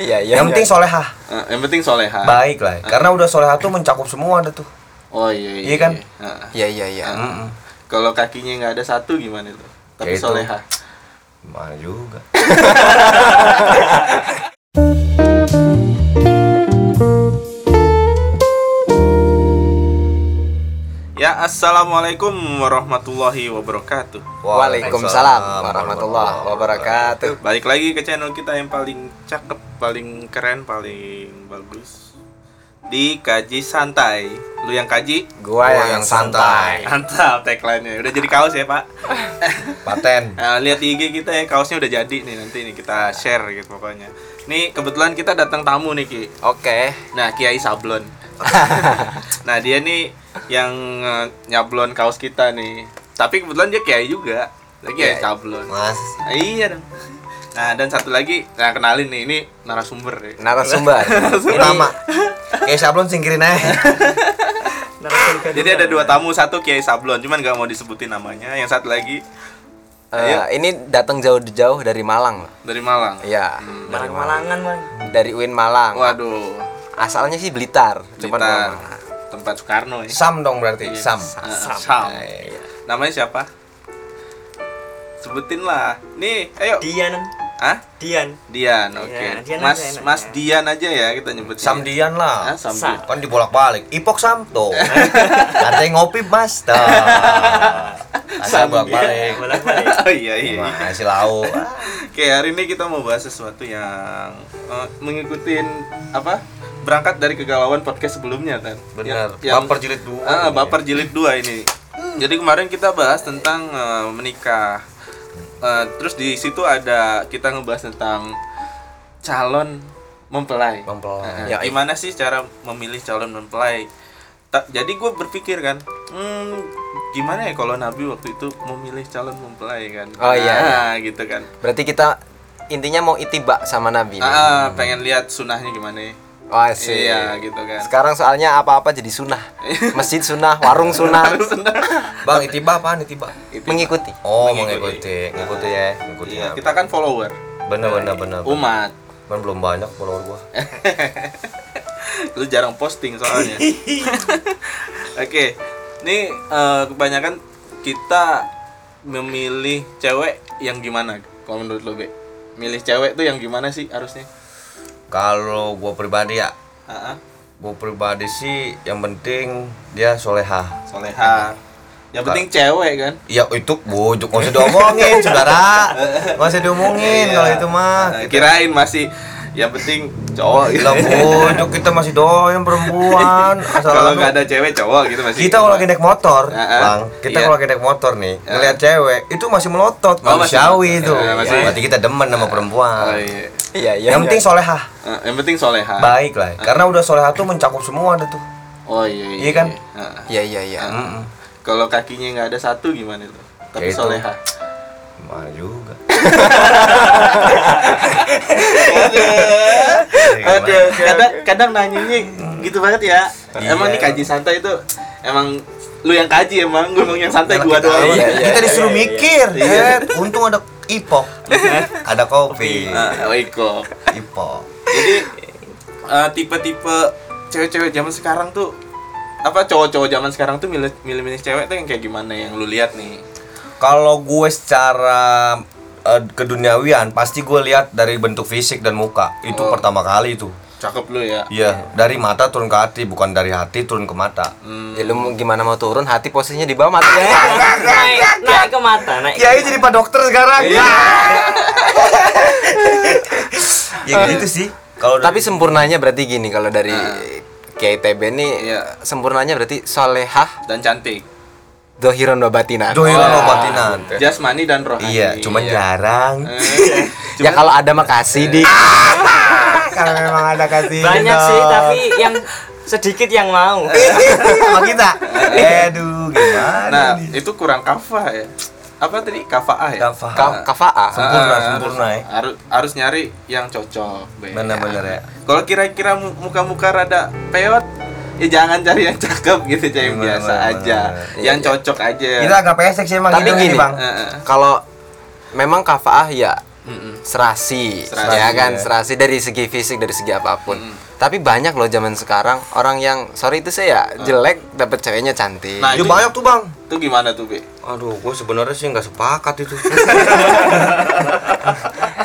Iya, iya. yang penting solehah Eh, yang penting soleha. baik lah karena udah solehah tuh mencakup semua ada tuh Oh iya iya. Iya kan? Iya, iya, iya. Mm-mm. Kalau kakinya nggak ada satu gimana tuh? Tapi Ya itu. soleha. mana juga assalamualaikum warahmatullahi wabarakatuh. Waalaikumsalam warahmatullahi wabarakatuh. Balik lagi ke channel kita yang paling cakep, paling keren, paling bagus di kaji santai. Lu yang kaji? Gua Gua yang yang santai. Mantap tagline-nya. Udah jadi kaos ya, Pak. paten Nah, lihat di IG kita ya kaosnya udah jadi nih nanti nih kita share gitu pokoknya. Nih kebetulan kita datang tamu nih Ki. Oke. Nah Kiai Sablon. nah dia nih yang eh, nyablon kaos kita nih. Tapi kebetulan dia Kiai juga. Lagi Kiai Kiai. Sablon. mas Ah, iya dong. Nah dan satu lagi, nah kenalin nih ini narasumber ya. Narasumber. ini nama kayak sablon singkirin aja Jadi ada dua tamu, satu Kiai Sablon, cuman gak mau disebutin namanya. Yang satu lagi Eh, ini datang jauh-jauh dari Malang. loh. dari Malang. Iya, Hmm. dari Malangan bang Dari UIN Malang. Waduh, Asalnya sih Blitar, cuman Blitar. memang- tempat Soekarno ya. sam dong berarti Iya. sam Ah, Sam. Namanya siapa? Sebutin lah. Nih, ayo. Dian Hah? Dian Dian, oke. Iya, Dian Mas aja enak, Mas ya. Dian aja ya kita nyebut. sam dian lah Ah, Sam. Sam. Dian. kan dibolak balik ipok sam tuh ada yang ngopi mas tuh Sam bolak balik bolak balik Oh iya iya. iya. masih lau Oke, hari ini kita mau bahas sesuatu yang eh, mengikutin apa? Berangkat dari kegalauan podcast sebelumnya kan. Yang- yang- baper jilid dua Ah, ini. baper jilid 2 ini. Jadi kemarin kita bahas tentang eh, menikah. Eh, terus di situ ada kita ngebahas tentang calon mempelai. Mempelai. Eh, Ya, gimana sih cara memilih calon mempelai? Ta- jadi gue berpikir kan, hmm, gimana ya kalau Nabi waktu itu memilih calon mempelai kan? Oh, iya, Nah, gitu kan. Berarti kita intinya mau itibak sama Nabi. nih. Ah, pengen lihat sunahnya gimana ya? Wah, sih. Iya, gitu kan. Sekarang soalnya apa-apa jadi sunnah. Masjid sunnah, warung sunnah. bang itiba apaan itiba Mengikuti. oh Mengikuti. mengikuti ngikuti ya ngikuti Iya, kita kan follower, bener bener bener bener. umat. kan belum banyak follower gua Lu jarang posting soalnya. Oke, ini eh, kebanyakan kita memilih cewek yang gimana? Kalau menurut lo, Be? Milih cewek tuh yang gimana sih harusnya? Kalau gua pribadi ya gua pribadi sih yang penting dia soleha soleha. Yang penting cewek kan? Ya itu bujuk nggak usah diomongin saudara nggak usah diomongin Iya. kalau itu mah Nah, kirain masih yang penting cowok gitu. Bujuk kita masih doyan perempuan asal Kalau nggak ada cewek cowok gitu masih. kita kalau lagi naik motor Ah, ah. bang kita Iya. kalau lagi naik motor nih ngeliat cewek itu masih melotot Oh, masih manusiawi itu Ya, masih- berarti kita demen sama perempuan Oh, iya. Iya, iya. yang penting soleha Eh, yang penting soleha. baik lah karena udah soleha tuh mencakup semua ada tuh Oh iya iya. Iya kan? Ah. Iya, iya, iya. Mm-mm. Kalau kakinya nggak ada satu gimana tuh? Tapi Ya itu. soleha. Mana juga Aduh, kadang kadang nanyanya gitu banget ya. Iya. Emang nih kaji santai itu emang lu yang kaji emang gue emang yang santai gua doang. Iya, iya, kita iya, disuruh iya, iya. mikir Iya. untung ada ipok ada kopi Ah, oh, Iko. ipok Jadi eh, tipe-tipe cewek-cewek zaman sekarang tuh apa cowok-cowok zaman sekarang tuh milih milih cewek tuh yang kayak gimana yang lu lihat nih? Kalau gue secara eh, keduniawian pasti gue lihat dari bentuk fisik dan muka itu Oh. pertama kali itu. Cakep lu ya. Iya, dari mata turun ke hati bukan dari hati turun ke mata. Hmm. Ya lu gimana mau turun hati posisinya di bawah mata. naik naik ke mata naik Kiai jadi pak dokter sekarang. Iya. ya gitu sih. Kalau Tapi sempurnanya berarti gini kalau dari KTB nih Iya. sempurnanya berarti solehah Dan cantik. dohiron wa batinan. dohiran Wah. obatinan. Jasmani dan rohani. Iya, cuman jarang. Eh, Ya kalau ada mah kasih di. Kalau memang ada kasih. banyak sih tapi yang sedikit yang mau sama kita. Aduh, gimana Nah, nih? itu kurang kafah ya. Apa tadi? Kafaah ya? Kafah. Ka- Kafa'a. Sempurna, Ah, sempurna ya. Harus harus nyari yang cocok. Be. Bener-bener ya. Kalau kira-kira mu- muka-muka rada peot, ya jangan cari yang cakep gitu, cari yang Bener, biasa bener, aja, bener. yang Iya, cocok aja. Kita agak pesek sih emang Tapi gini, nih, Bang. Eh, eh. Kalau memang kafaah ya serasi, Serasi, ya kan ya. serasi dari segi fisik dari segi apa pun tapi banyak loh zaman sekarang orang yang sorry itu saya jelek dapat ceweknya cantik Nah, Ya itu- banyak tuh bang. Itu gimana tuh, Be? Aduh, gue sebenarnya sih nggak sepakat itu.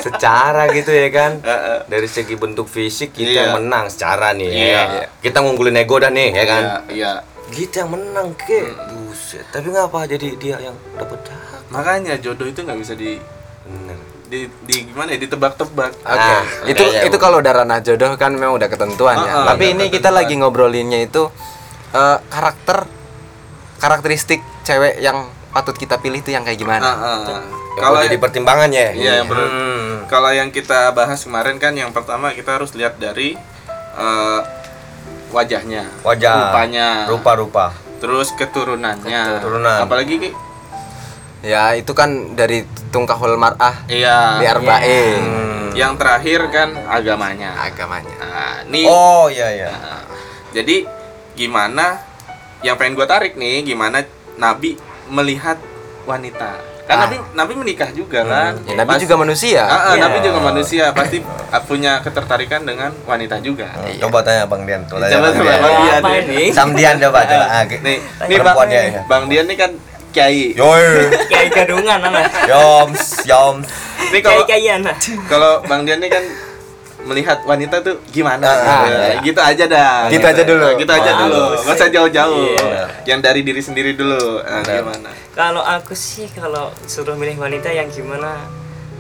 secara gitu ya kan. Dari segi bentuk fisik kita Iya. yang menang secara nih. Iya. ya. Kita ngunggulin ego dah nih ya kan. Iya, iya. Kita yang menang ke. Buset. Tapi ngapa jadi dia yang dapat hak? Makanya jodoh itu nggak bisa di Bener. Di, di gimana ya ditebak-tebak. Oke, Nah, itu oke, ya, itu kalau udah ranah jodoh kan memang udah ketentuan ya. Ah, ah, Tapi ini kita ketentuan. lagi ngobrolinnya itu eh, karakter karakteristik cewek yang patut kita pilih itu yang kayak gimana? Ah, ah. Kalau Kalau jadi pertimbangan ya. Iya, yang ber- Hmm. Kalau yang kita bahas kemarin kan yang pertama kita harus lihat dari eh, wajahnya, Wajah. rupanya, Rupa-rupa. terus keturunannya. Keturunan. Apalagi? Ya, itu kan dari tungkahul mar'ah Iya. di arba'in Hmm. Yang terakhir kan agamanya. agamanya. Nah, nih Oh iya iya. Nah, jadi gimana yang pengen gue tarik nih gimana Nabi melihat wanita kan Ah. Nabi Nabi menikah juga kan Ya, Nabi Pas- juga manusia. Ah, ah, Iya. Nabi juga manusia pasti punya ketertarikan dengan wanita juga Hmm, Coba tanya Bang Dian tuh. tanya Coba Bang Dian. Bang Dian Apa nih. ini? Samdian coba coba. Ah, nih nih bang, ya. bang Dian nih kan kiai Yoi. Kayak gadungan anak. Yoms, yoms. nih kalau Kayak kayak anak. kalau bang Dian nih kan melihat wanita tuh gimana Ah, Ya, iya. gitu aja dah Gitu aja dulu. gitu aja Bagus. dulu nggak usah jauh-jauh Iya. yang dari diri sendiri dulu Ah, Benar. gimana Kalau aku sih kalau suruh milih wanita yang gimana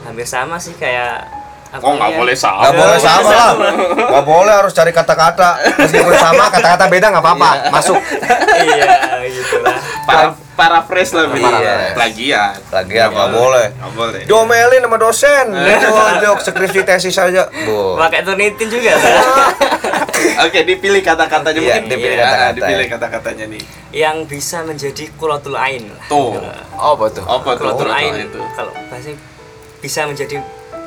hampir sama sih kayak apa Oh nggak ya? boleh sama. Gak boleh sama lah. Gak boleh harus cari kata-kata. Meskipun sama, kata-kata beda nggak apa-apa. Masuk. iya gitulah. Para paraphrase lah Bi. Paraphrase. Plagiat. Lagi ya nggak boleh. Nggak boleh. Diomelin sama dosen. Itu untuk skripsi tesis aja. Bu. Pakai turnitin juga? Oke, dipilih kata-katanya Iya, mungkin dipilih iya, kata-kata dipilih ya. kata-katanya nih. yang bisa menjadi kulatul ain. Tuh. Oh, apa tuh? Apa tuh? Kulatul ain itu? kalau bahasa bisa menjadi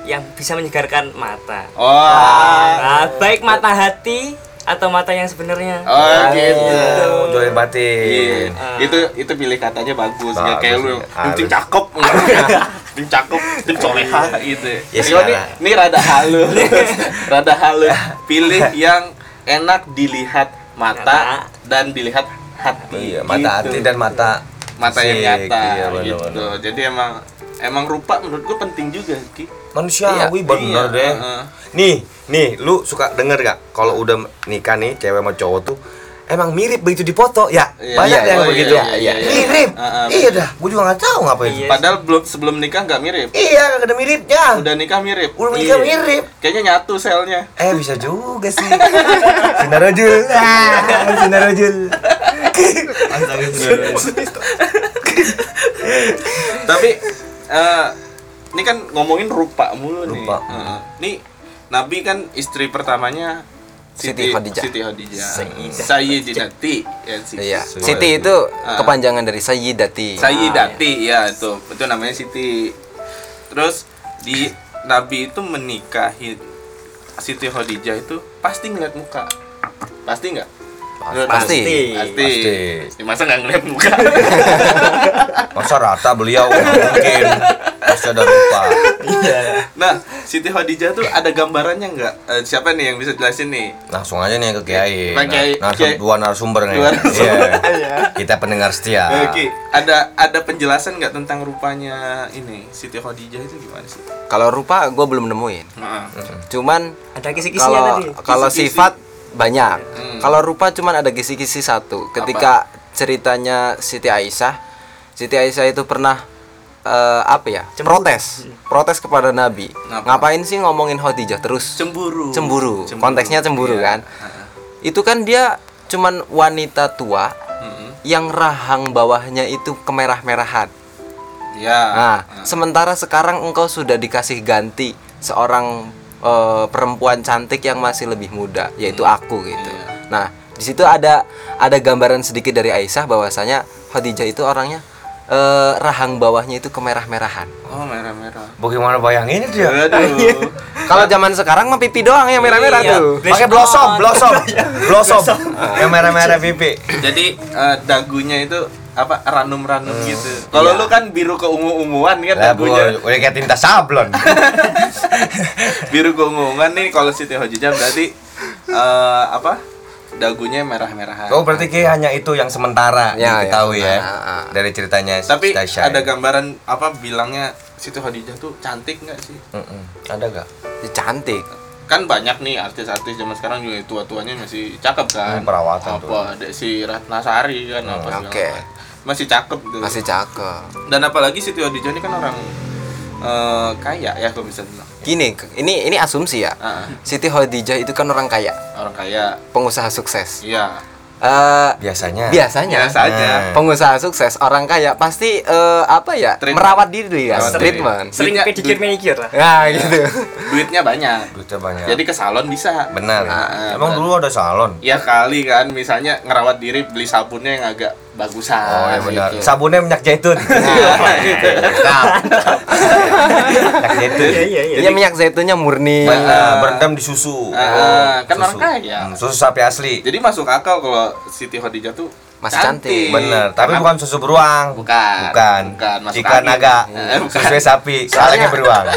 yang bisa menyegarkan mata. Oh. Nah, baik mata hati atau mata yang sebenarnya. Oh, gitu. Oh, Join Iya. batin. Itu itu pilih katanya bagus, nggak Bagus, kayak lu iya. penting Harus. cakep. Tim cakep, tim soleha gitu. Ya, Ini- ini, ini rada halus. rada halus. Pilih yang enak dilihat mata dan dilihat hati. Iya, mata Gitu. hati dan mata mata yang nyata Iya, bener, gitu. bener. Jadi emang emang rupa menurut gua penting juga, Ki. Manusiawi bener Iya, deh. heeh. Nih, nih, lu suka denger gak kalau udah nikah nih cewek sama cowok tuh emang mirip begitu di foto ya Iya, banyak iya, yang oh, begitu iya, iya, iya. mirip Heeh, iya dah gue juga nggak tahu ngapain Iya. Padahal belum sebelum nikah nggak mirip. iya gak ada miripnya Udah nikah mirip. udah Iya. mirip Kayaknya nyatu selnya. eh bisa juga sih sinarojul ah, sinarojul Tapi eh ini kan ngomongin rupa mulu nih. Rupa. Nih Nabi kan istri pertamanya Siti Khadijah. Siti Khadijah. Sayyidinati. Ya, Siti. Iya. Siti itu Ah. kepanjangan dari Sayyidati. Sayyidati ya itu. Itu namanya Siti. Terus di Nabi itu menikahi Siti Khadijah itu pasti ngeliat muka. Pasti nggak? Pasti. Pasti. Pasti. Ya, masa nggak ngeliat muka? masa rata beliau mungkin pasti ada lupa nah, Siti Khadijah tuh ada gambarannya nggak? Eh, siapa nih yang bisa jelasin nih? langsung aja nih ke kiai Kiai. nah, Kiai. dua narasumber nih Dua narasumber. Iya. kita pendengar setia Oke, ada ada penjelasan nggak tentang rupanya ini Siti Khadijah itu gimana sih? Kalau rupa gue belum nemuin. Nah, Cuman Ada kisi-kisinya kalau tadi. kalau sifat banyak. Hmm. Kalau rupa cuman ada kisi-kisi satu. Ketika ceritanya Siti Aisyah, Siti Aisyah itu pernah eh, apa ya? Protes. Protes kepada Nabi. Kenapa? Ngapain sih ngomongin Khadijah terus? cemburu. Cemburu. Konteksnya cemburu Iya. kan? Itu kan dia cuman wanita tua Mm-mm. yang rahang bawahnya itu kemerah-merahan. Ya. Nah, sementara sekarang engkau sudah dikasih ganti seorang eh, perempuan cantik yang masih lebih muda, yaitu aku gitu. Iya. Nah, di situ ada ada gambaran sedikit dari Aisyah bahwasanya Khadijah itu orangnya eh, rahang bawahnya itu kemerah-merahan. Oh, merah-merah. bagaimana bayangin itu ya. Kalau zaman sekarang mah pipi doang yang merah-merah Iya. tuh. pakai blossom blossom blossom yang merah-merah pipi Jadi eh, dagunya itu apa ranum-ranum gitu. Kalau lu kan biru keungu-unguan kan Lah, Bu, dagunya. udah kayak tinta sablon. biru keunguan nih kalau Siti Khadijah berarti eh, apa? Dagunya merah-merahan. Oh, berarti kayak hanya itu yang sementara Ya, diketahui ya. ya, Ah, ah. dari ceritanya Tapi Tasya ada ini. gambaran apa bilangnya Siti Khadijah tuh cantik nggak sih? Mm-mm. Ada gak? Ya, cantik Kan banyak nih artis-artis zaman sekarang juga tua-tuanya masih cakep kan. Hmm, perawatan apa, tuh. Hmm, ada si Ratnasari kan apa segala oke. macam. Masih cakep gitu. masih cakep Dan apalagi Siti Khadijah ini kan orang eh, kaya ya kalau bisa bilang. gini ini ini asumsi ya Ah, Siti Khadijah itu kan orang kaya orang kaya. pengusaha sukses Iya. Eh, Biasanya. biasanya Biasa aja. Nah. pengusaha sukses orang kaya pasti eh, apa ya Treatment. merawat diri ya diri. treatment sering manicure lah nah gitu Duitnya banyak. Duitnya banyak. Jadi ke salon bisa. benar. Nah, Emang benar. dulu ada salon. Ya kali kan misalnya ngerawat diri beli sabunnya yang agak bagusan. Oh, ya benar. gitu. Sabunnya minyak zaitun. Nah, gitu. minyak zaitun. iya iya iya Iya minyak zaitunnya murni Nah, berendam di susu. Ah, kan Susu. orang kaya. Hmm, susu sapi asli. Jadi masuk akal kalau Siti Khadijah tuh Masih cantik. Bener, tapi Karena- bukan susu beruang. Bukan. Bukan. Bukan, masuk Jika angin. naga, Eh, bukan. susu sapi, Soalnya- kalengnya beruang.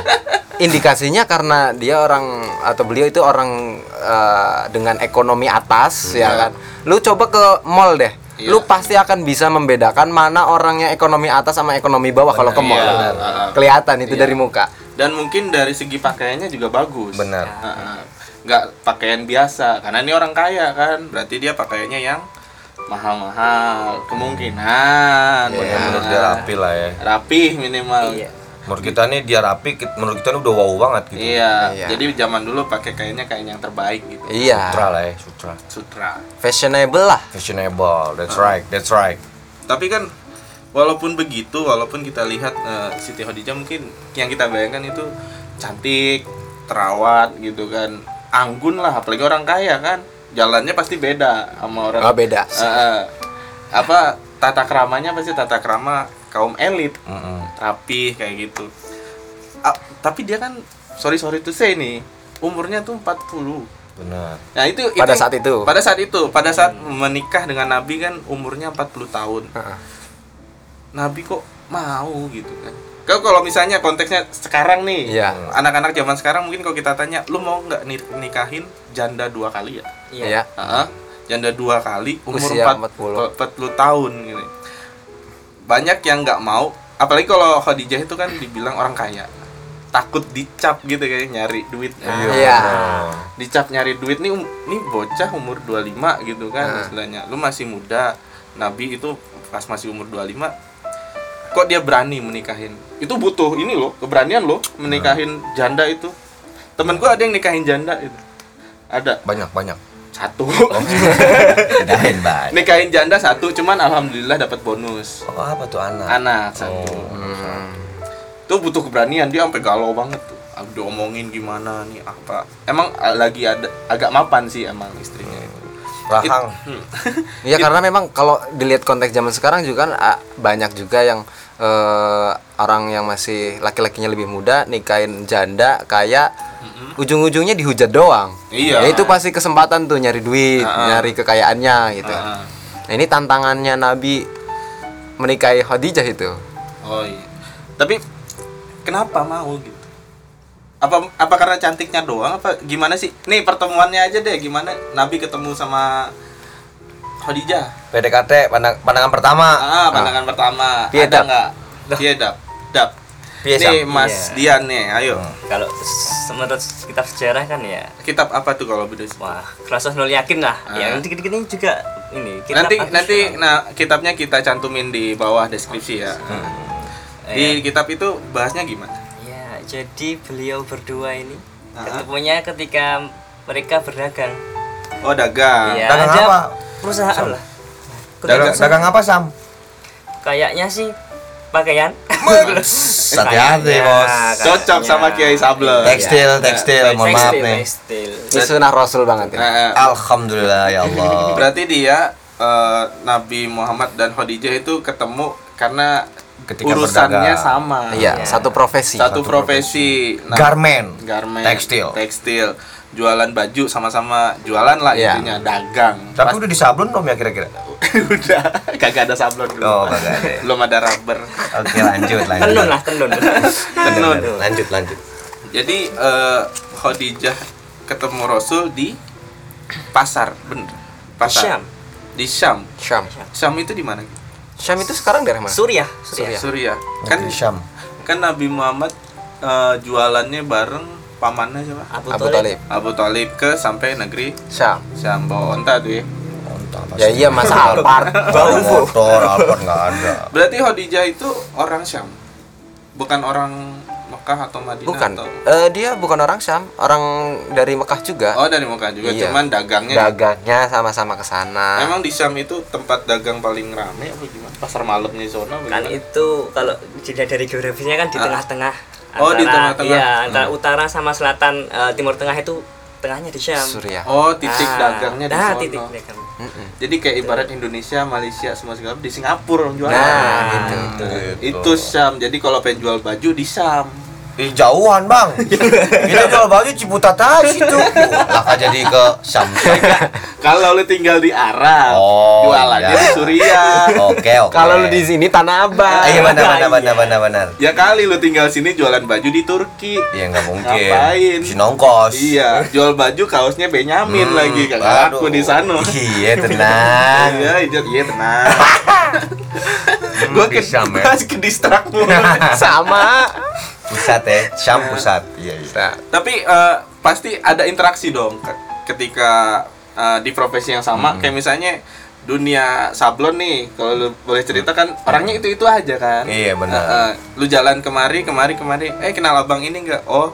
indikasinya karena dia orang atau beliau itu orang eh, dengan ekonomi atas ya kan lu coba ke mall deh Iya. lu pasti akan bisa membedakan mana orangnya ekonomi atas sama ekonomi bawah kalau ke mall Iya, benar. kelihatan itu Iya. dari muka Dan mungkin dari segi pakaiannya juga bagus. Benar. Heeh. Nggak pakaian biasa karena ini orang kaya kan. Berarti dia pakaiannya yang mahal-mahal. Kemungkinan. Iya, benar. Menurut dia rapi lah ya. Rapih minimal. Menurut kita nih dia rapi, menurut kita nih udah wow banget gitu. Iya. Iya. Jadi zaman dulu pakai kainnya kain yang terbaik gitu. iya Sutra lah ya, sutra. Sutra. fashionable lah Fashionable, that's right, that's right. Tapi kan walaupun begitu, walaupun kita lihat eh, Siti Khadijah mungkin yang kita bayangkan itu cantik, terawat gitu kan. Anggun lah, apalagi orang kaya kan. Jalannya pasti beda sama orang oh beda eh, apa tata keramanya pasti tata kerama kaum elit Mm-mm. rapi kayak gitu Ah, tapi dia kan sorry sorry tuh say nih umurnya tuh 40 Benar. nah itu Pada saat itu. pada saat itu pada saat menikah dengan Nabi kan umurnya 40 tahun Heeh. Nabi kok mau gitu kan kalau kalau misalnya konteksnya sekarang nih Iya. anak-anak zaman sekarang mungkin kalau kita tanya lu mau nggak ni- nikahin janda dua kali ya iya Heeh. janda dua kali umur Usia 40 40 tahun gitu. Banyak yang nggak mau, apalagi kalau Khadijah itu kan dibilang orang kaya. Takut dicap gitu kayak nyari duit. Iya. Dicap nyari duit nih um, nih bocah umur 25 gitu kan Nah. istilahnya. Lu masih muda. Nabi itu pas masih umur 25 kok dia berani menikahin. Itu butuh ini loh, keberanian loh menikahin janda itu. Temen gua ada yang nikahin janda itu. Ada Banyak, banyak. Satu. Banyak. nikahin janda satu cuman alhamdulillah dapat bonus Oh, apa tuh anak? anak satu Hmm. itu butuh keberanian dia sampai galau banget tuh Aku diomongin gimana nih apa emang ah, lagi ada agak mapan sih emang istrinya itu Rahang. Hmm. Iya karena memang kalau dilihat konteks zaman sekarang juga kan banyak juga yang eh, orang yang masih laki-lakinya lebih muda nikahin janda kayak ujung-ujungnya dihujat doang. Iya. Ya itu pasti kesempatan tuh nyari duit, ah. nyari kekayaannya gitu. Ah. Nah, ini tantangannya Nabi menikahi Khadijah itu. oh iya tapi kenapa mau gitu apa apa karena cantiknya doang apa gimana sih nih pertemuannya aja deh gimana Nabi ketemu sama Khadijah PDKT pandang, pandangan pertama. ah pandangan pertama Piye, ada Dap? nggak Piye dap nih Sam? Mas Iya. Dian nih ayo. Kalau s- menurut kitab sejarah kan ya. Kitab apa tuh kalau beda wah kerasa nol yakin lah. Ah. ya dikit-dikit ini juga ini kitab nanti nanti nah kitabnya kita cantumin di bawah deskripsi ya. Di kitab itu bahasnya gimana? Ya jadi beliau berdua ini Ah. ketemunya ketika mereka berdagang. Oh dagang. Ya Dagang apa? perusahaan lah. Dagang, dagang apa, Sam? kayaknya sih pakaian Hati-hati, Ya, Bos. cocok kayaknya. sama Kiai Sablon Tekstil, Ya. tekstil, mohon maaf tekstil nih. tekstil Ini sunnah Rasul banget ya. Nah, eh, Alhamdulillah ya Allah. berarti dia eh, Nabi Muhammad dan Khadijah itu ketemu karena Ketika urusannya berdagang. sama Iya, Iya. satu profesi. satu profesi Nah, Garmen. garmen Tekstil. tekstil jualan baju sama-sama jualan lah Iya. intinya dagang. Tapi udah disablon belum ya kira-kira? udah kagak ada sablon dulu. Oh, kagak ada. belum ada rubber. Oke, lanjut, lanjut. tenun lah tenun tenun Lanjut, lanjut. jadi eh, Khadijah ketemu Rasul di pasar bener. Pasar. Syam. Di Syam. Syam. Syam itu di mana? Syam itu sekarang daerah mana? Suriah. Suriah. Suriah. Kan Syam. kan Nabi Muhammad eh, jualannya bareng pamannya siapa? Abu, Abu Thalib Talib. Abu Talib ke sampai negeri Syam. Syam. Bawa onta tuh ya. Mantap, ya iya masa Alphard Bau motor, Alphard nggak ada. berarti Khadijah itu orang Syam? Bukan orang Mekah atau Madinah bukan. atau Eh, dia bukan orang Syam. Orang dari Mekah juga. Oh dari Mekah juga. Iya. cuman dagangnya dagangnya sama-sama ke sana. Emang di Syam itu tempat dagang paling rame apa gimana? Pasar malamnya di zona kan itu kalau dilihat dari geografisnya kan di Ah. tengah-tengah Oh, di tengah-tengah. iya antara utara sama selatan eh, timur tengah itu tengahnya di Syam Suriah Oh, titik Ah, dagangnya di nah, sono. titik dagang Mm-mm. Jadi kayak ibarat Indonesia, Malaysia, semua segala di Singapura jualan. Nah, gitu. itu. Itu Syam. Jadi kalau pengen jual baju di Syam. Ih, jauhan bang. Kita jual baju Ciputat aja situ. Lah kan jadi ke Syam. Kalau lu tinggal di Arab, Oh, jualannya iya. di Suriah. Oke oke. kalau lu di sini tanah abang Iya benar benar benar benar benar. Ya kali lu tinggal sini jualan baju di Turki. Iya nggak mungkin. Ngapain? Si nongkos. Iya, jual baju kaosnya Benyamin Hmm, lagi kagak laku di sana. Iya tenang. Iya, iya, iya tenang. Ke, Syam, ya. gua ke distrak mulu. sama Pusat ya, Syam pusat. Iya iya. Nah, Tapi eh, pasti ada interaksi dong ke- ketika eh, di profesi yang sama. Kayak misalnya dunia sablon nih, kalau lu boleh cerita kan orangnya itu itu aja kan. Iya, benar. Eh, lu jalan kemari, kemari, kemari. Eh kenal abang ini enggak? Oh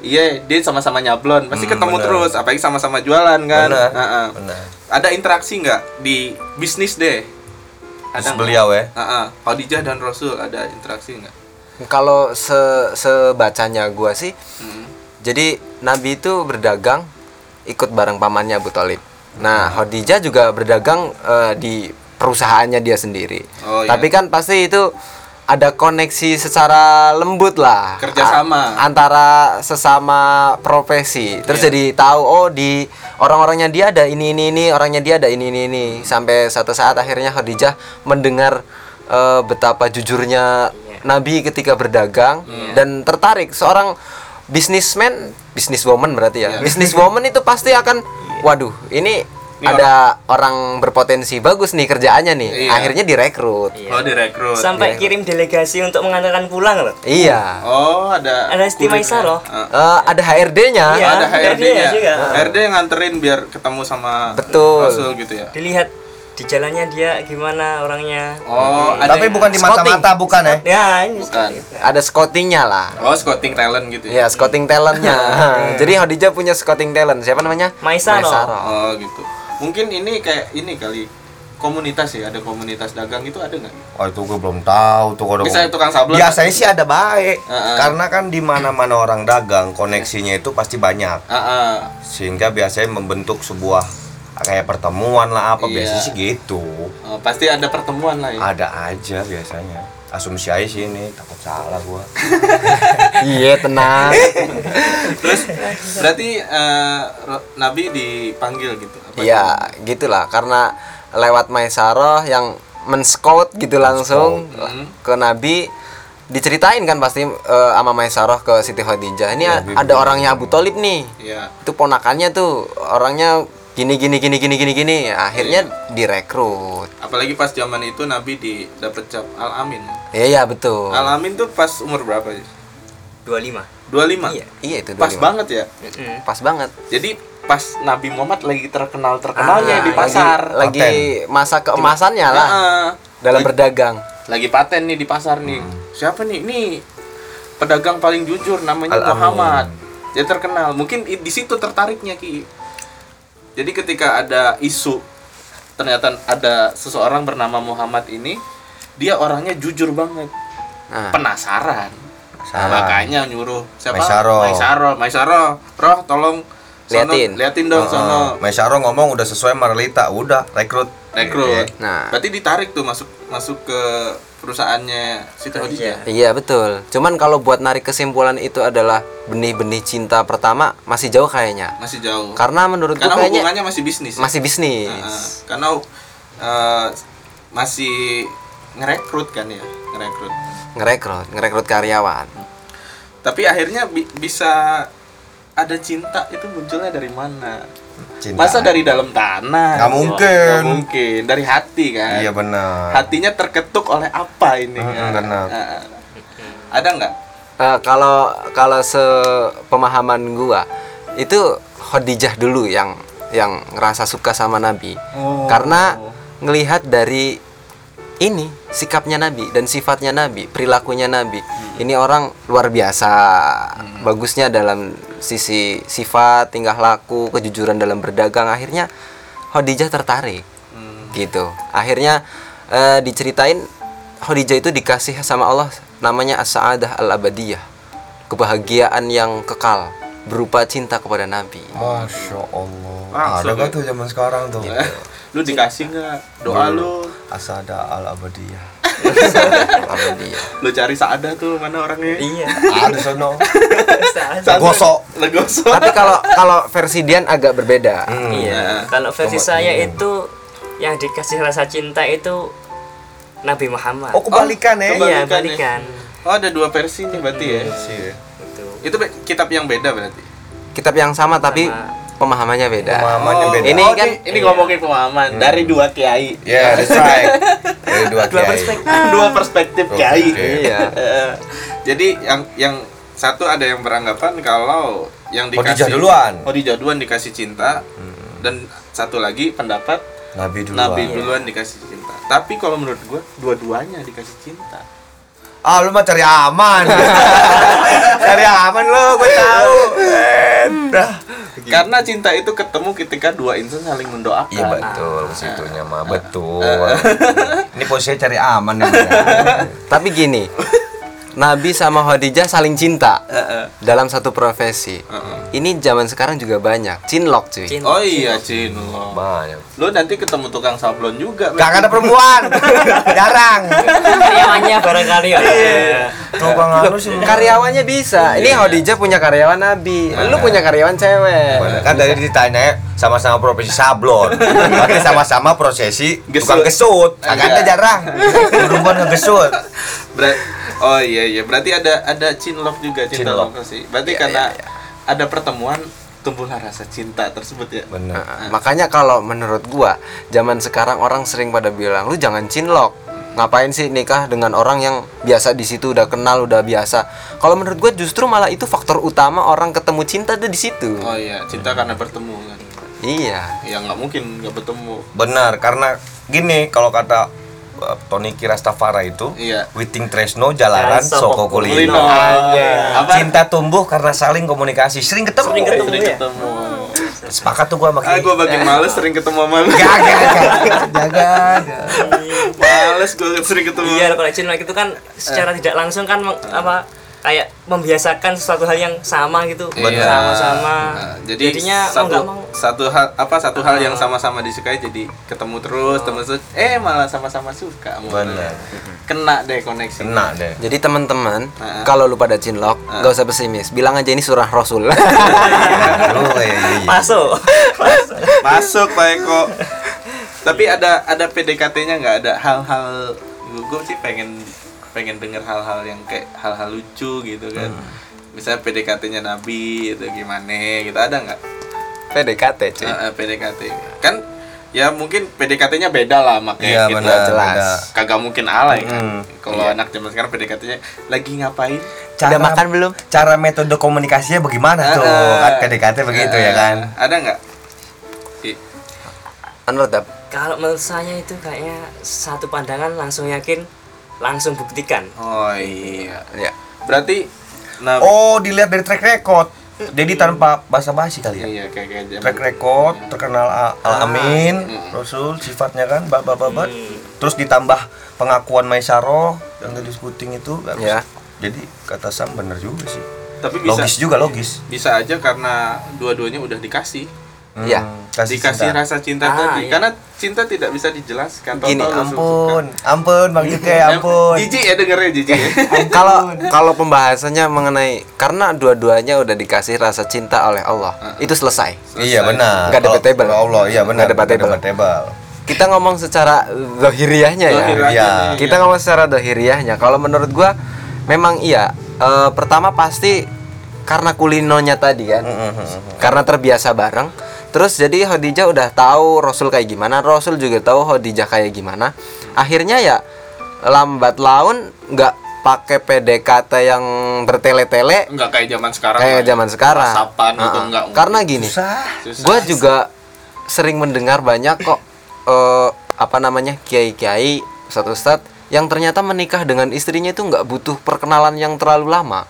Iya, dia sama-sama nyablon, pasti Hmm, ketemu benar. terus, apalagi sama-sama jualan kan. Benar. Eh, eh. Benar. Ada interaksi nggak di bisnis deh? Nggak? beliau ya. Eh, eh. Khadijah dan Rasul ada interaksi nggak? Kalau se sebacanya gua sih Hmm. jadi Nabi itu berdagang ikut bareng pamannya Abu Talib. Nah, Khadijah juga berdagang eh, di perusahaannya dia sendiri. Oh, iya. Tapi kan pasti itu ada koneksi secara lembut lah Kerjasama. Antara sesama profesi. Terus Iya. jadi tahu oh di orang-orangnya dia ada ini ini ini, orangnya dia ada ini ini ini. Sampai satu saat akhirnya Khadijah mendengar eh, betapa jujurnya Nabi ketika berdagang Iya. dan tertarik seorang bisnismen, businesswoman berarti ya. Iya. Businesswoman itu pasti akan waduh, ini Ini ada orang berpotensi bagus nih kerjaannya nih. Iya. Akhirnya direkrut. Iya. Oh direkrut. sampai kirim delegasi untuk mengantarkan pulang loh Iya. Oh ada. Ada istimewa kurirnya. loh. Eh, Eh, ada HRD-nya. Oh, Iya, ada HRD-nya. HRD juga. HRD yang nganterin biar ketemu sama Betul. Rasul gitu ya. dilihat di jalannya dia gimana orangnya Oh, ada Tapi bukan di mata-mata bukan ya? ya ini Bukan. Ada scoutingnya lah. Oh, scouting talent gitu ya. Iya, scouting talentnya. Jadi Khadijah punya scouting talent. Siapa namanya? Maisaro. Oh, gitu. Mungkin ini kayak ini kali komunitas ya, ada komunitas dagang itu ada nggak? Oh itu gue belum tahu tuh kalau Misalnya tukang sablon. Biasanya sih ada baik. Heeh. Karena kan di mana-mana orang dagang koneksinya itu pasti banyak. Ah, ah. Sehingga biasanya membentuk sebuah kayak pertemuan lah apa Iya. biasanya sih gitu. Oh, pasti ada pertemuan lah ya. Ada aja biasanya. Asumsi aja sih ini takut salah gua. Iya, tenang. Terus berarti eh, Ro- Nabi dipanggil gitu. Apa Iya, gitulah karena lewat Maisaroh yang men-scout gitu langsung Hmm. ke Nabi diceritain kan pasti eh, sama Maisaroh ke Siti Khadijah. Ini Nabi ada orangnya Abu Talib nih. Iya. Itu ponakannya tuh orangnya gini gini gini gini gini gini. Akhirnya direkrut. Apalagi pas zaman itu Nabi di dapet cap Al Amin. Iya, iya betul. Al Amin tuh pas umur berapa sih? 25 25. Iya. Iya itu Pas 25. banget ya. Mm-mm. Pas banget. Jadi pas Nabi Muhammad lagi terkenal terkenalnya Ah, di pasar. Lagi, lagi masa keemasannya lah Heeh. dalam lagi, berdagang. lagi paten nih di pasar nih. Siapa nih? Nih pedagang paling jujur namanya Al-Amin. Muhammad. Dia terkenal. Mungkin di situ tertariknya Ki. Jadi ketika ada isu ternyata ada seseorang bernama Muhammad ini, dia orangnya jujur banget. Nah, Penasaran. Makanya nyuruh siapa? Maisaro. Maisaro, Maisaro. Roh, tolong Liatin. liatin dong sono. Maisaro ngomong udah sesuai Marlita, udah rekrut. rekrut. Gitu ya. Nah. Berarti ditarik tuh masuk masuk ke perusahaannya Siti Khadijah. Iya betul. Cuman kalau buat narik kesimpulan itu adalah benih-benih cinta pertama masih jauh kayaknya. Masih jauh. Karena menurutku Karena kayaknya hubungannya masih bisnis. ya? masih Heeh. bisnis. karena eh, masih ngerekrut kan ya ngerekrut ngerekrut ngerekrut karyawan tapi akhirnya bi- bisa ada cinta itu munculnya dari mana Cinta. masa dari dalam tanah Nggak mungkin. Nggak mungkin dari hati kan Iya benar. hatinya terketuk oleh apa ini Mm-mm, kan? benar. Ah. ada nggak Eh, kalau kalau sepemahaman gua itu Khadijah dulu yang yang ngerasa suka sama Nabi Oh. karena ngelihat dari ini sikapnya Nabi dan sifatnya Nabi perilakunya Nabi. Ini orang luar biasa. Bagusnya dalam sisi sifat tingkah laku kejujuran dalam berdagang. Akhirnya Khadijah tertarik gitu. Akhirnya eh, diceritain Khadijah itu dikasih sama Allah namanya as-sa'adah al-abadiyah. Kebahagiaan yang kekal berupa cinta kepada Nabi Masya Allah. Langsung ada gak ya? tuh zaman sekarang tuh? lu dikasih nggak doa lu Asada al abadiyah. Lu cari saada tuh mana orangnya iya Ada sono. Gosok. legoso tapi kalau kalau versi Dian agak berbeda iya kalau versi Tomat saya dingin. itu yang dikasih rasa cinta itu Nabi Muhammad Oh kebalikan ya? kebalik- iya kebalikan ya? oh ada dua versi nih berarti ya Sih. itu itu be- kitab yang beda berarti kitab yang sama tapi Sama. pemahamannya beda Pemahamannya Oh, beda. Ini oh, kan- ini, ini ngomongin pemahaman dari dua kiai Ya, that's right. Dari dua dua kiai. perspektif dua perspektif Oke. kiai Iya. Eh, jadi yang yang satu ada yang beranggapan kalau yang dikasih Khadijah duluan. Khadijah duluan dikasih cinta dan satu lagi pendapat Nabi duluan. Nabi duluan dikasih cinta tapi kalau menurut gua dua-duanya dikasih cinta Ah, lu mah cari aman lu, gue tahu. Eh, dah. karena cinta itu ketemu ketika dua insan saling mendoakan Iya betul, situnya mah betul. Ini posisinya cari aman nih. tapi gini Nabi sama Khadijah saling cinta Heeh. dalam satu profesi Heeh. ini zaman sekarang juga banyak cinlok cuy cinta oh iya Cin lo Banyak. lo nanti ketemu tukang sablon juga Gak ada perempuan. Jarang. karyawannya barangkali ya Tukang anu sih. karyawannya bisa ini Khadijah punya karyawan Nabi lu punya karyawan cewek. Kan tadi ditanya sama-sama profesi sablon. Berarti sama-sama prosesi tukang Gesut. Kagak ada jarang. Perempuan ngegesut. Ber- oh iya iya. Berarti ada ada cinlok juga cinta Cinlok. lokasi berarti Iya, karena iya, iya. ada pertemuan tumbuhlah rasa cinta tersebut ya. Bener. Nah, makanya kalau menurut gua zaman sekarang orang sering pada bilang lu jangan cinlok ngapain sih nikah dengan orang yang biasa di situ udah kenal udah biasa? Kalau menurut gua justru malah itu faktor utama orang ketemu cinta tuh di situ. Oh iya. Cinta karena bertemu kan. Iya. Ya nggak mungkin nggak bertemu. Benar, karena gini kalau kata uh, Tony Kirastafara itu, Iya. Witing Tresno jalaran Dan Soko Soko Kulino. Cinta tumbuh karena saling komunikasi, sering ketemu. Sering ketemu. sering ya? ketemu Sepakat tuh gua sama ah gue bagian males sering ketemu sama lu Gak, gak, gak. Jaga, males gue sering ketemu iya kalau cinlok itu kan secara tidak langsung kan apa kayak membiasakan sesuatu hal yang sama gitu Iya. sama-sama Nah, jadi jadinya mau satu nggak mau satu hal apa satu hal yang Ah. sama-sama disukai jadi ketemu terus temen terus eh malah sama-sama suka sama Bener. kena deh koneksi Kena deh. jadi teman-teman Ah. kalau lu pada cinlok nggak usah pesimis bilang aja ini surah rasul Lu, iya, iya. masuk masuk Pak Eko tapi ada ada PDKT-nya nggak ada hal-hal gue sih pengen pengen denger hal-hal yang kayak hal-hal lucu gitu kan. Misalnya PDKT-nya Nabi itu gimana gitu ada nggak? PDKT cuy eh, PDKT kan ya mungkin PDKT-nya beda lah makanya Iya, kita benar, jelas. beda. kagak mungkin alay kan. Mm, kalau anak zaman sekarang PDKT-nya lagi ngapain? Udah makan belum? Cara metode komunikasinya bagaimana tuh? Eh, Kan PDKT begitu eh, ya kan? ada nggak? Menurut Dap, kalau menurut saya itu kayaknya satu pandangan langsung yakin langsung buktikan. Oh iya ya berarti nah Oh, dilihat dari track record. Jadi tanpa basa-basi kali ya. iya kayak kayak track record terkenal a- al amin rasul sifatnya kan babat babat terus ditambah pengakuan Maisaro yang tadi syuting itu bagus. Ya. jadi kata Sam bener juga sih. Tapi bisa logis juga logis. bisa aja karena dua-duanya udah dikasih Iya. kasih dikasih cinta. rasa cinta Ah, tadi iya. karena cinta tidak bisa dijelaskan Gini, Tahu-tahu langsung ampun ampun bang Yuke ampun jijik ya dengernya jijik kalau kalau pembahasannya mengenai karena dua-duanya udah dikasih rasa cinta oleh Allah itu selesai iya benar Nggak Kalau- debatable. kalau Allah iya benar Nggak debatable. debatable kita ngomong secara dohiriahnya ya. Iya. Kita ya. ngomong secara dohiriahnya. Kalau menurut gua memang iya. Eh, pertama pasti karena kulinonya tadi kan. Karena terbiasa bareng. Terus jadi Khadijah udah tahu Rasul kayak gimana, Rasul juga tahu Khadijah kayak gimana. Akhirnya ya lambat laun nggak pakai PDKT yang bertele-tele Enggak kayak zaman sekarang. kayak ya. zaman sekarang. Whatsappan gitu Heeh. enggak. Karena gini, gue juga sering mendengar banyak kok eh, apa namanya kiai-kiai ustadz-ustadz yang ternyata menikah dengan istrinya itu nggak butuh perkenalan yang terlalu lama,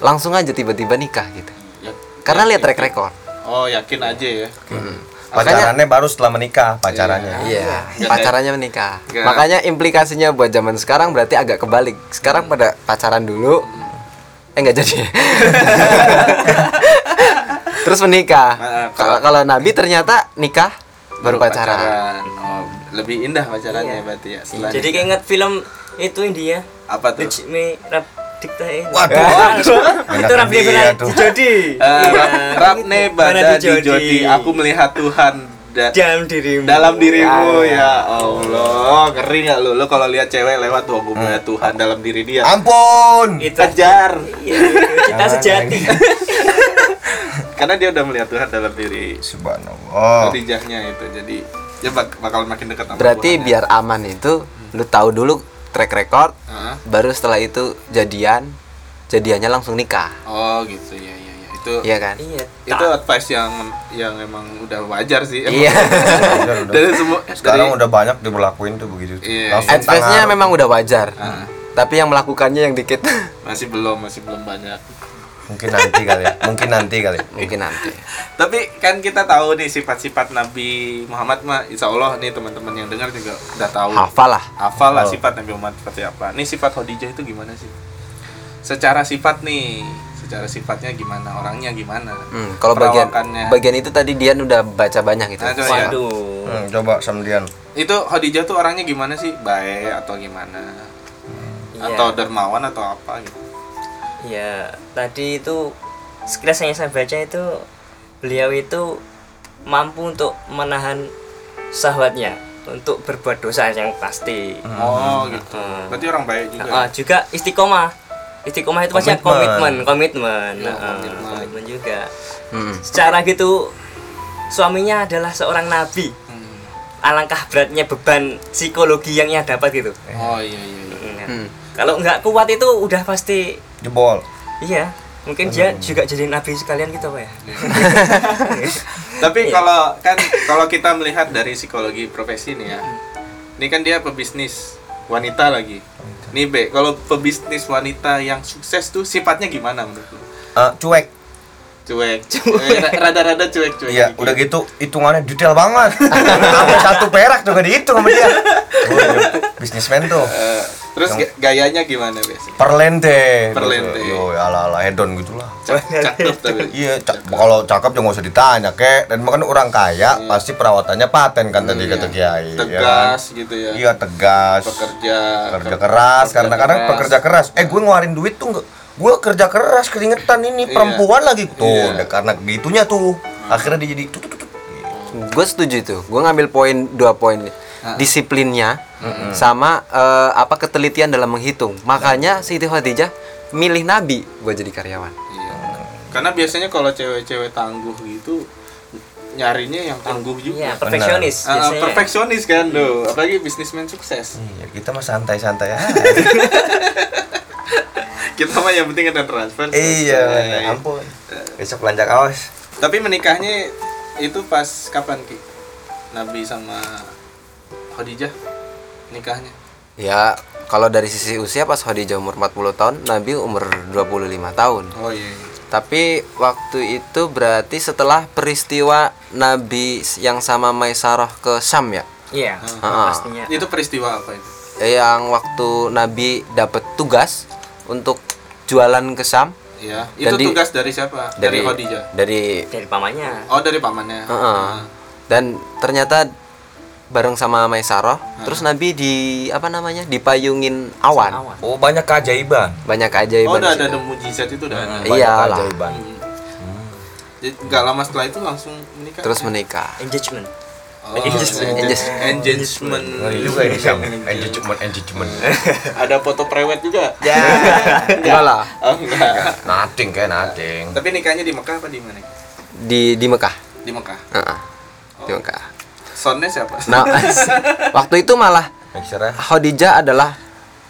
langsung aja tiba-tiba nikah gitu. Ya- Karena lihat yakin. track record. Oh, yakin aja ya. Pacarannya baru setelah menikah pacarannya. Iya, Nggak pacarannya menikah. Nggak. Makanya implikasinya buat zaman sekarang berarti agak kebalik. Sekarang pada pacaran dulu, eh nggak jadi. Terus menikah. Nah, Kalau kalau Nabi ternyata nikah baru pacaran. Oh, lebih indah pacarannya berarti ya. Jadi keinget film itu India. apa tuh? Rich Waduh. itu. Eh, bada di di jodi aku melihat Tuhan da- dalam dirimu. dalam dirimu. Ya Allah. Ngeri nggak lu? Lu kalau lihat cewek lewat tuh aku melihat Tuhan dalam diri dia. Ampun. itu kejar. Iya, kita sejati. karena dia udah melihat Tuhan dalam diri. Subhanallah. Khadijahnya itu. Jadi dia bak- bakal makin dekat sama Berarti Tuhan, ya. biar aman itu lu tahu dulu track record, Heeh. baru setelah itu jadian, jadiannya langsung nikah. oh gitu ya ya ya itu Iya kan? Iya. itu advice yang yang emang udah wajar sih emang. Iya. Dari semua Sekarang dari- udah banyak diberlakuin tuh begitu. Iya. Langsung Advice-nya tangan. memang udah wajar. Ah. Tapi yang melakukannya yang dikit. masih belum masih belum banyak mungkin nanti kali ya. Mungkin nanti kali. Mungkin nanti. Tapi kan kita tahu nih sifat-sifat Nabi Muhammad mah Insya Allah nih teman-teman yang dengar juga udah tahu. Hafal lah. Hafal lah Oh. sifat Nabi Muhammad seperti apa. Nih sifat Khadijah itu gimana sih? Secara sifat nih, secara sifatnya gimana, orangnya gimana? Hmm, kalau bagian bagian itu tadi Dian udah baca banyak itu. Nah, coba ya. Waduh. Hmm, coba Samdian. Itu Khadijah tuh orangnya gimana sih? Baik atau gimana? Iya. Atau dermawan atau apa gitu? Ya, tadi itu sekilas yang saya baca itu beliau itu mampu untuk menahan syahwatnya untuk berbuat dosa yang pasti. Oh gitu. Hmm. Berarti orang baik juga. Ah, juga istiqomah. Istiqomah itu maksudnya Komitmen. komitmen, komitmen. Ya, Ah, komitmen. komitmen juga. Hmm. Secara gitu suaminya adalah seorang nabi. Hmm. Alangkah beratnya beban psikologi yang ia dapat gitu. Oh iya iya. iya. Hmm. Kalau nggak kuat itu udah pasti Jebol. iya. Mungkin dia juga jadi nabi sekalian gitu pak ya. Tapi Iya. kalau kan kalau kita melihat dari psikologi profesi nih ya. Ini kan dia pebisnis wanita lagi. Nih Be, kalau pebisnis wanita yang sukses tuh sifatnya gimana menurut lu? Eh, cuek. Cuek. Eh, ra- Rada-rada cuek-cuek. Iya, dikit. udah gitu hitungannya detail banget. Sampai satu perak juga dihitung sama dia. Oh, iya. Bisnismen tuh. Eh, terus Yang- ga- gayanya gimana biasanya? Perlente. Perlente. Yo, ala-ala hedon gitulah. Cak- Cakep tapi. Iya, ca- kalau cakep jangan usah ditanya, kek. Dan makan orang kaya pasti perawatannya paten kan tadi kata Kiai. ya kan? Iya. Tegas gitu ya. Iya, tegas. Pekerja. Kerja keras karena kadang pekerja keras. Eh, gue ngeluarin duit tuh enggak gue kerja keras keringetan ini Iya. perempuan lagi tuh Iya. udah karena gitunya tuh akhirnya dia jadi tut. Gue setuju itu. Gue ngambil poin dua poin. Disiplinnya sama eh, apa ketelitian dalam menghitung. Makanya Siti Khadijah milih Nabi buat jadi karyawan. Iya. Karena biasanya kalau cewek-cewek tangguh gitu nyarinya yang tangguh juga. Iya, perfeksionis biasanya. perfeksionis kan tuh, apalagi bisnismen sukses. Iya, kita mah santai-santai aja. Kita mah yang penting ada transfer. iya, selesai. ampun. Besok belanja kaos. Tapi menikahnya itu pas kapan Ki? Nabi sama Khadijah nikahnya. Ya, kalau dari sisi usia pas Khadijah umur 40 tahun, Nabi umur 25 tahun. Oh iya. iya. Tapi waktu itu berarti setelah peristiwa Nabi yang sama Maisarah ke Syam ya. Iya, Ah. pastinya. Itu peristiwa apa itu? Yang waktu Nabi dapat tugas untuk jualan ke Syam Iya. Dan Itu di- tugas dari siapa? Dari, Khadijah. Dari Dari pamannya. Oh dari pamannya. Heeh. Dan ternyata bareng sama Maisarah, terus Nabi di apa namanya? dipayungin awan. Awan. Oh, banyak keajaiban. Banyak Oh keajaiban. udah di ada ada mujizat itu udah ada. Banyak Iyalah. keajaiban. Hmm. Jadi nggak lama setelah itu langsung menikah. Terus menikah. Engagement. Oh, Engagement. engagement. Ngeri juga ini Sam. Engagement, engagement. Ada foto prewed juga. Ya. enggak lah Oh, enggak. Nothing kayak nothing. Tapi nikahnya di Mekah apa di mana? di di Mekah Di Mekah. Heeh. di Mekah Sonnya siapa? nah waktu itu malah Khadijah adalah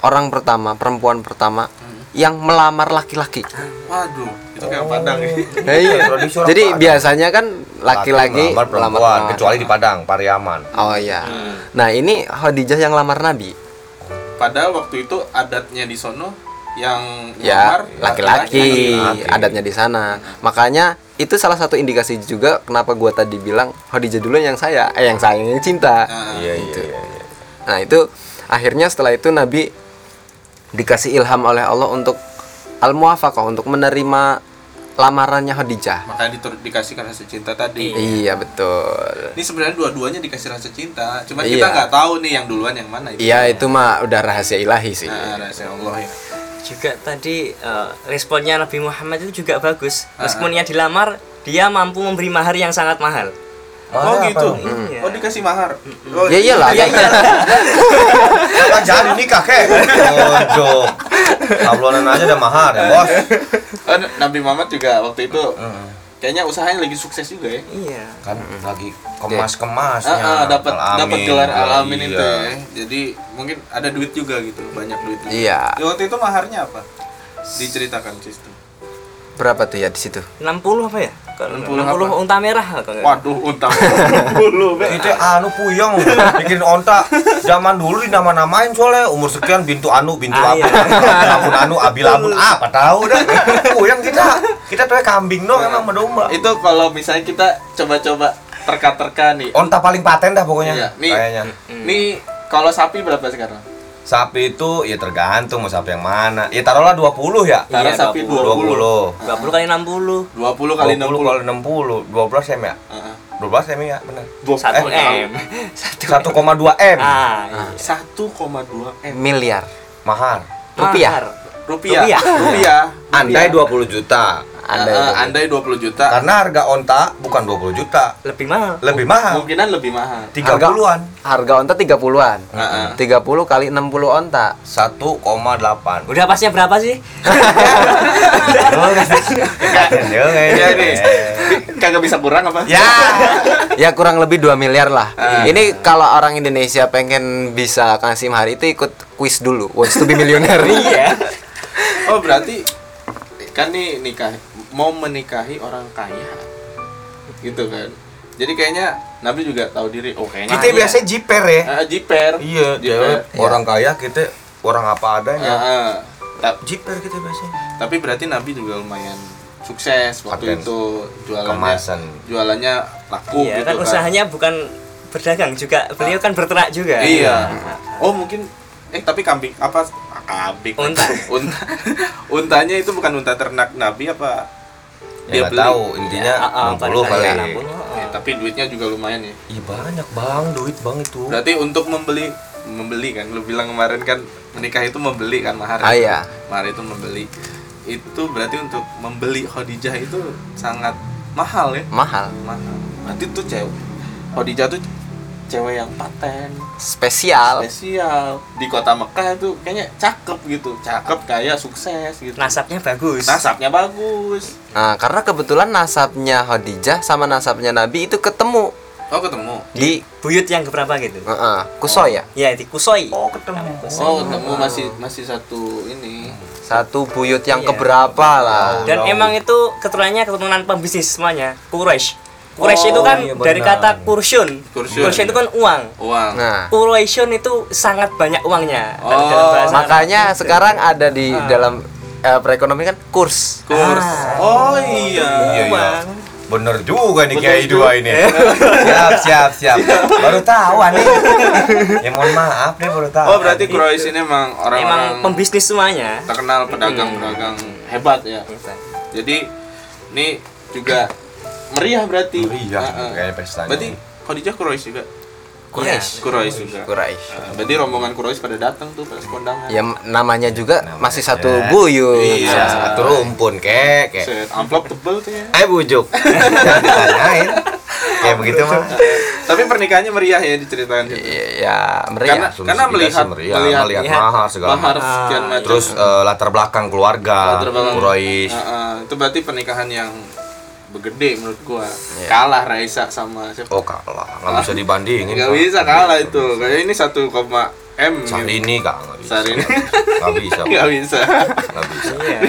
orang pertama perempuan pertama yang melamar laki-laki Waduh, itu kayak Padang ya. Ya, iya. Jadi Padang. biasanya kan laki-laki melamar perempuan melamar kecuali di Padang, Pariaman. Oh iya. Nah, ini Khadijah yang lamar Nabi. Padahal waktu itu adatnya di sono yang Ya, laki-laki adatnya di sana. Makanya itu salah satu indikasi juga kenapa gua tadi bilang Khadijah dulu yang saya, eh yang saya yang cinta. Ah, Iya, iya, iya. iya. Nah, itu akhirnya setelah itu Nabi dikasih ilham oleh Allah untuk al-muwafaqah untuk menerima lamarannya Khadijah. Makanya ditur- dikasih rasa cinta tadi. Iya, betul. Ini sebenarnya dua-duanya dikasih rasa cinta. Cuma Iya. kita nggak tahu nih yang duluan yang mana itu. Iya, itu mah udah rahasia ilahi sih. Nah, rahasia Allah ya. juga tadi eh, responnya Nabi Muhammad itu juga bagus Ah. meskipun ia dilamar dia mampu memberi mahar yang sangat mahal Oh Mahal gitu. Iya. Oh dikasih mahar. Oh, Ya iyalah. Iya, iya. Kan jadi nikah kek. Ojo. Tablonan aja udah mahar ya, Bos. Oh, Nabi Muhammad juga waktu itu kayaknya usahanya lagi sukses juga ya. iya Kan lagi kemas-kemasnya. Ah, ah, dapat dapat gelar alamin Iya. itu ya. Jadi mungkin ada duit juga gitu, banyak duitnya. Iya. Ya, waktu itu maharnya apa? Diceritakan sistem. Berapa tuh ya di situ? 60 apa ya? Kalau 60 60, apa? unta merah Waduh, dulu, Be. Itu anu puyeng bikin onta zaman dulu dinama-namain soalnya umur sekian bintu anu bintu Ah, abu iya. abun anu abil abun apa tahu dah puyeng kita kita tuh kambing dong emang mendomba Itu kalau misalnya kita coba-coba terka-terka nih. onta paling paten dah pokoknya Iya, nih. kayaknya Nih kalau sapi berapa sekarang? Sapi itu ya tergantung mau sapi yang mana ya taruhlah 20 ya Taruh Iya, sapi 20 20. 20 kali 60 20 kali 20 60. kali 60 12 m ya Heeh. 12 m ya benar 1 Eh, M 1,2 m ah iya. 1,2 M Miliar mahar rupiah. Mahar. rupiah. Rupiah. Rupiah. andai 20 juta Andai 20. andai 20 juta. karena harga onta bukan 20 juta lebih mahal lebih mahal Kemungkinan lebih mahal. 30-an Harga onta 30-an. Heeh. 30 kali 60 onta. 1,8 udah pasnya berapa sih Iya nih. Kagak bisa kurang apa? Ya. Ya kurang lebih 2 miliar lah. Ah. Ini kalau orang Indonesia pengen bisa kasih mahar itu ikut kuis dulu. Wants to be millionaire. iya Oh, berarti kan nih nikah mau menikahi orang kaya. Gitu kan. Jadi kayaknya Nabi juga tahu diri. Oh, kayaknya Kita biasanya jiper ya. Ah, jiper. Iya, jiper. cewek orang kaya kita orang apa adanya. Ah. Ta- Jiper kita biasanya. tapi berarti Nabi juga lumayan sukses waktu Paten. itu jualannya Kemasan. jualannya laku iya gitu kan usahanya bukan berdagang juga beliau kan berternak juga Iya. Oh mungkin eh tapi kambing apa kambing Unta. unta untanya itu bukan unta ternak Nabi apa Ya nggak tahu intinya Ya, ah, ah, 60 pada kali. kaya 60, Eh, tapi duitnya juga lumayan ya. Ih banyak bang, duit bang itu. berarti untuk membeli membeli kan lu bilang kemarin kan menikah itu membeli kan mahar Ah, itu. iya. mahar itu membeli. Itu berarti untuk membeli Khadijah itu sangat mahal ya? Mahal, mahal. Berarti tuh cewek. Khadijah tuh cewek yang paten. Spesial. spesial. Di kota Mekah itu kayaknya cakep gitu. Cakep kaya sukses gitu. Nasabnya bagus. Nasabnya bagus. Nah, karena kebetulan nasabnya Khadijah sama nasabnya Nabi itu ketemu. Oh ketemu. Di buyut yang keberapa gitu? Heeh, Kusoy ya. ya di Kusoi. Oh ketemu. oh ketemu. Masih masih satu ini. Satu buyut yang Iya. keberapa lah. dan Jauh. emang itu keturunannya keturunan pembisnis semuanya Quraisy Quraisy Oh, itu kan iya dari kata kursyun Kursyun. kursyun itu kan uang uang Nah, Quraisyun itu sangat banyak uangnya Oh, dalam bahasa makanya Arab. sekarang ada di Ah. dalam eh, perekonomian kan kurs. kurs Ah. oh iya Iya, iya. Uang. Bener juga nih Bener kiai dua ini. siap, siap, siap. Baru tahu nih. ya mohon maaf deh baru tahu. oh berarti Quraisy ini emang emang orang-orang pembisnis semuanya terkenal pedagang-pedagang hebat ya jadi ini juga meriah berarti Meriah, Ah, ah. kayaknya pestanya. berarti Khadijah Quraisy juga Quraisy. Quraisy juga Quraisy. Ah, berarti rombongan Quraisy pada datang tuh pas kondangan Ya namanya juga Namanya. masih satu buyut. Iya. Ya, satu rumpun kek, kek. Set amplop tebel tuh ya Eh bujuk. Jangan ditanyain. Kayak begitu mah. Tapi pernikahannya meriah ya diceritakan situ. ya meriah Karena karena melihat melihat, melihat, melihat mahar segala mahar macam. sekian macam. Terus eh, latar belakang keluarga, Latar belakang. Quraisy. Ah, ah. itu berarti pernikahan yang begede menurut gua. Iya. Kalah Raisa sama siapa? Oh kalah, nggak bisa dibandingin. Nggak bisa kalah itu. Kayak ini 1, M. Saat gitu. ini kak nggak bisa. Nggak bisa. Nggak bisa. Nggak bisa. iya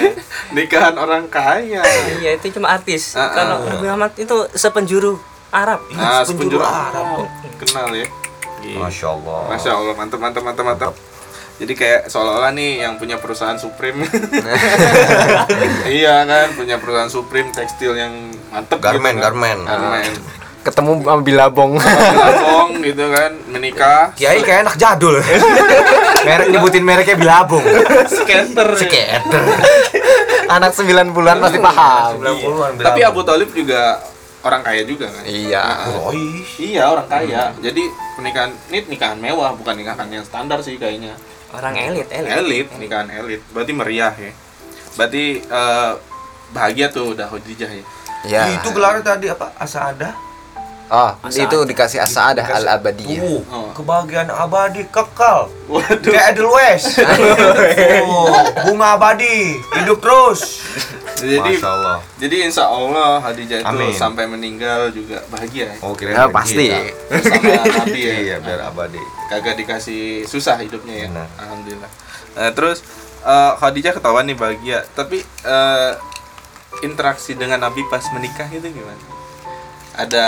Nikahan orang kaya. iya itu cuma artis Ah, ah. kalau Nabi Muhammad itu sepenjuru Arab Nah, sepenjuru Arab. Arab. Kenal ya. Gila. Masya Allah. Masya Allah, mantap, mantap, mantap, mantap. Jadi kayak seolah-olah nih yang punya perusahaan Supreme. iya kan, punya perusahaan Supreme tekstil yang mantep Garmen, gitu kan. garmen. Garmen. ketemu sama Bilabong Bilabong gitu kan, menikah. Kiai kayak anak jadul. Merek nyebutin mereknya Bilabong. Skater. Skater. anak 9 bulan pasti paham 90-an Tapi Abu Talib juga orang kaya juga kan. iya Quraisy. Iya orang kaya. Jadi pernikahan ini nikahan mewah bukan nikahan yang standar sih kayaknya. orang elit elit Elit, nikahan elit. Berarti meriah ya. Berarti eh, bahagia tuh udah Khadijah ya. Ya Itu gelarnya tadi apa? Asada. oh itu dikasih asaadah al abadiyah Tuh, Oh. kebahagiaan abadi kekal. Waduh. Kayak Edelweiss. Tuh, bunga abadi, hidup terus. Jadi Masya Allah. jadi insya Allah Khadijah itu Amin. sampai meninggal juga bahagia ya. Oh, kira Ya, pasti Sama Nabi ya. Iya, biar abadi. Kagak dikasih susah hidupnya ya. Benar. Alhamdulillah. Nah, terus eh, Khadijah ketahuan nih bahagia, tapi eh, interaksi dengan Nabi pas menikah itu gimana? Ada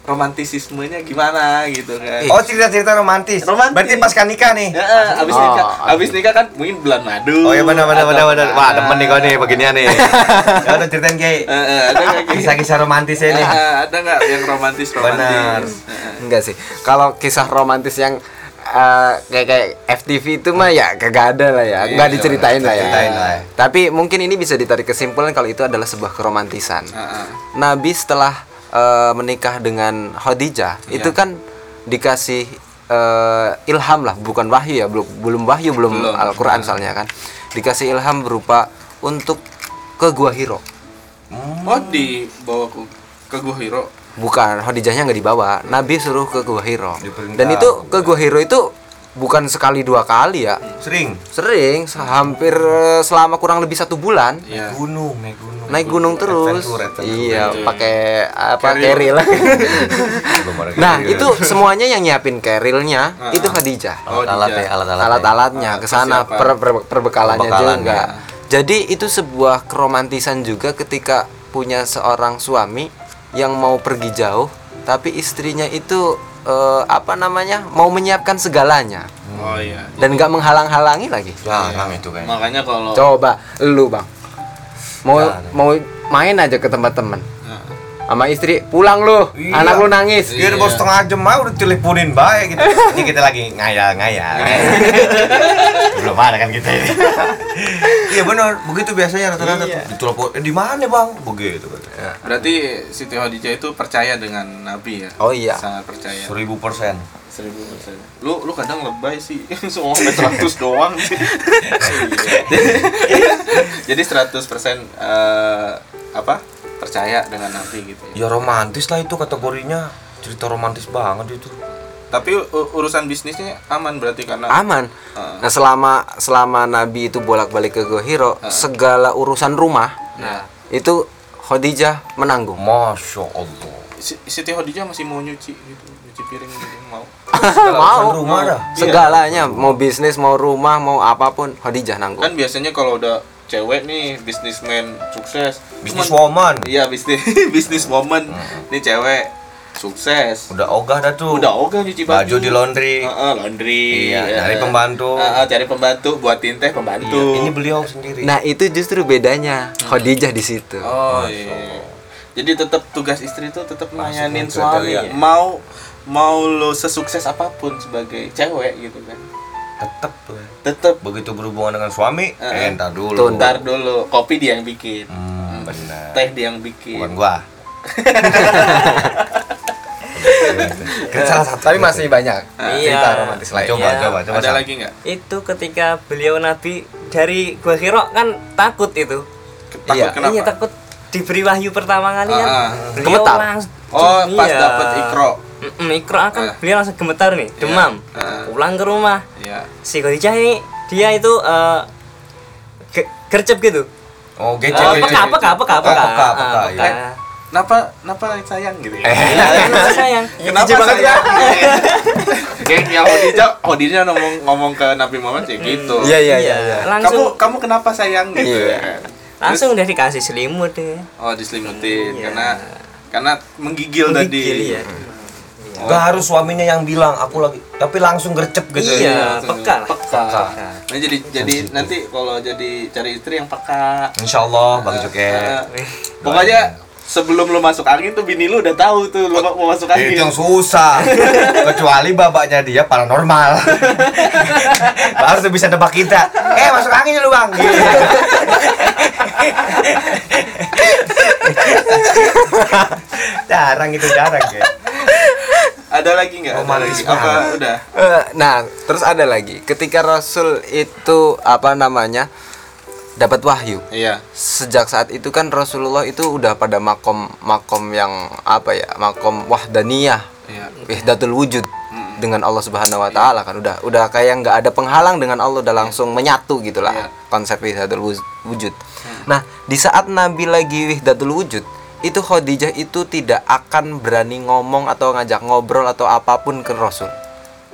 romantisismenya gimana gitu kan? Oh, cerita-cerita romantis. Romantis. Berarti pas kan nikah nih. Ya, eh, abis Oh, nikah, abis nikah kan mungkin bulan madu. Oh iya benar benar atau benar benar. apa. Wah, demen nih kau nih beginian nih. Ya udah ceritain Ki. Eh, eh, ada nggak Ki? Kisah-kisah romantisnya nih. Eh, ada nggak yang romantis romantis? Benar. Enggak sih kalau kisah romantis yang eh, kayak kayak FTV itu mah ya kagak ada lah ya nggak Iya, diceritain lah ya ceritain lah ya. tapi mungkin ini bisa ditarik kesimpulan kalau itu adalah sebuah keromantisan eh, eh. Nabi setelah eh, menikah dengan Khadijah Iya. itu kan dikasih eh, ilham lah bukan wahyu ya belum belum wahyu belum, Belum. Al-Qur'an soalnya kan dikasih ilham berupa untuk ke Gua Hiro Oh dibawa ke ke Gua Hiro. Bukan Khadijahnya nggak dibawa. Nabi suruh ke Gua Hiro. Dan itu ke Gua Hiro itu bukan sekali dua kali ya. Sering. sering se- hampir eh, selama kurang lebih satu bulan. Iya. Gunung, naik gunung. naik gunung terus. Adventure, adventure. iya pakai apa keril. nah itu semuanya yang nyiapin kerilnya Ah, itu ah. Khadijah. Oh, alat ya, alat-alat. alat-alatnya Ah, ke sana per- per- perbekalannya Perbekalannya. juga jadi itu sebuah keromantisan juga ketika punya seorang suami yang mau pergi jauh tapi istrinya itu eh, apa namanya mau menyiapkan segalanya. Oh iya. dan nggak menghalang-halangi lagi. Jarang itu kayaknya. Makanya kalau coba lu bang. Mau Nah, mau main aja ke tempat temen. Nah, sama istri pulang lu Iya. anak lu nangis Dia udah baru setengah jam aja udah teleponin baik gitu. Ini kita lagi ngayal-ngayal. Belum ada kan kita ini. Iya benar, begitu biasanya rata-rata Iya. tuh. Ditelepon, eh, di mana bang? Begitu kan. berarti Siti Khadijah itu percaya dengan Nabi ya? Oh iya. Sangat percaya. Seribu persen. Seribu persen. Lu lu kadang lebay sih. Semua sampai 100 doang sih. Jadi 100 persen eh, apa? Percaya dengan Nabi gitu ya. Ya romantis lah itu kategorinya. Cerita romantis banget itu. Tapi urusan bisnisnya aman berarti karena aman Heeh. nah selama selama Nabi itu bolak-balik ke Gua Hiro segala urusan rumah Nah, itu Khadijah menanggung Masya Allah. Si- Siti Khadijah masih mau nyuci gitu, nyuci piring gitu mau. mau rumah dah. segalanya mau bisnis mau rumah mau apa pun Khadijah nanggung Kan biasanya kalau udah cewek nih bisnismen sukses, Bisnis woman. Iya, bisnis bisnis woman. Nih cewek sukses. Udah ogah dah tuh. Udah oke nyuci baju. Baju di laundry. Heeh, laundry. Iya, cari Heeh. pembantu. Heeh, cari pembantu buatin teh Iya, pembantu. ini beliau sendiri. nah itu justru bedanya Khadijah di situ Oh iya. Jadi tetap tugas istri itu tetap melayani Masuk suami. kriteria. Mau mau lo sesukses apa pun sebagai cewek gitu kan. tetep tuh. Tetap Begitu berhubungan dengan suami, eh, entar dulu. Tuh, ntar dulu kopi dia yang bikin. Hmm, benar. Teh dia yang bikin. Bukan gua. kan salah satu. tapi masih banyak Iya. cerita romantis lain Coba, Iya. coba, coba. Ada lagi nggak? itu ketika beliau Nabi dari Gua Hiro kan takut itu Takut Iya. kenapa? iya takut diberi wahyu pertama kali kan ah. beliau Gemetar. langsung Oh, pas iya. dapet ikro. Mm-mm, ikro akan Ah. beliau langsung gemetar nih demam Ah. pulang ke rumah Iya. si Khadijah ini dia itu eh, ge- gercep gitu Oh, Eh, gece peka peka peka peka peka, Ah, peka, peka. iya. Kenapa kenapa sayang gitu ya? Iya, kenapa sayang Kenapa banget sayang? Kayak yang Hodijah, Hodijah ngomong ngomong ke Nabi Muhammad kayak gitu. Iya iya iya. iya. Kamu kamu kenapa sayang gitu? Iya. kan? langsung udah dikasih selimut deh Oh diselimutin Iya. karena karena menggigil, tadi. Menggigil, Gak harus suaminya yang bilang aku lagi, tapi langsung gercep gitu. Iya. Langsung peka. Peka. Peka. Nah, jadi jadi nanti kalau jadi cari istri yang peka. Insya Allah Bang Joket. Eh, pokoknya sebelum lu masuk angin tuh bini lu udah tahu tuh lu mau masuk angin. Itu yang susah. Kecuali babaknya dia paranormal. Baru tuh bisa nebak kita. Eh masuk angin lu bang. Gitu. jarang itu jarang ya. Ada lagi nggak? Ada Romantis lagi? Apa udah? Eh, nah, terus ada lagi. Ketika Rasul itu apa namanya? dapat wahyu. Iya. Sejak saat itu kan Rasulullah itu udah pada makom makom yang apa ya? Makom wahdaniyah, Iya. wahdatul wujud dengan Allah Subhanahu wa taala kan udah udah kayak nggak ada penghalang dengan Allah udah langsung menyatu gitulah Iya. konsep wahdatul wujud. Nah, di saat Nabi lagi wahdatul wujud, itu Khadijah itu tidak akan berani ngomong atau ngajak ngobrol atau apa pun ke Rasul.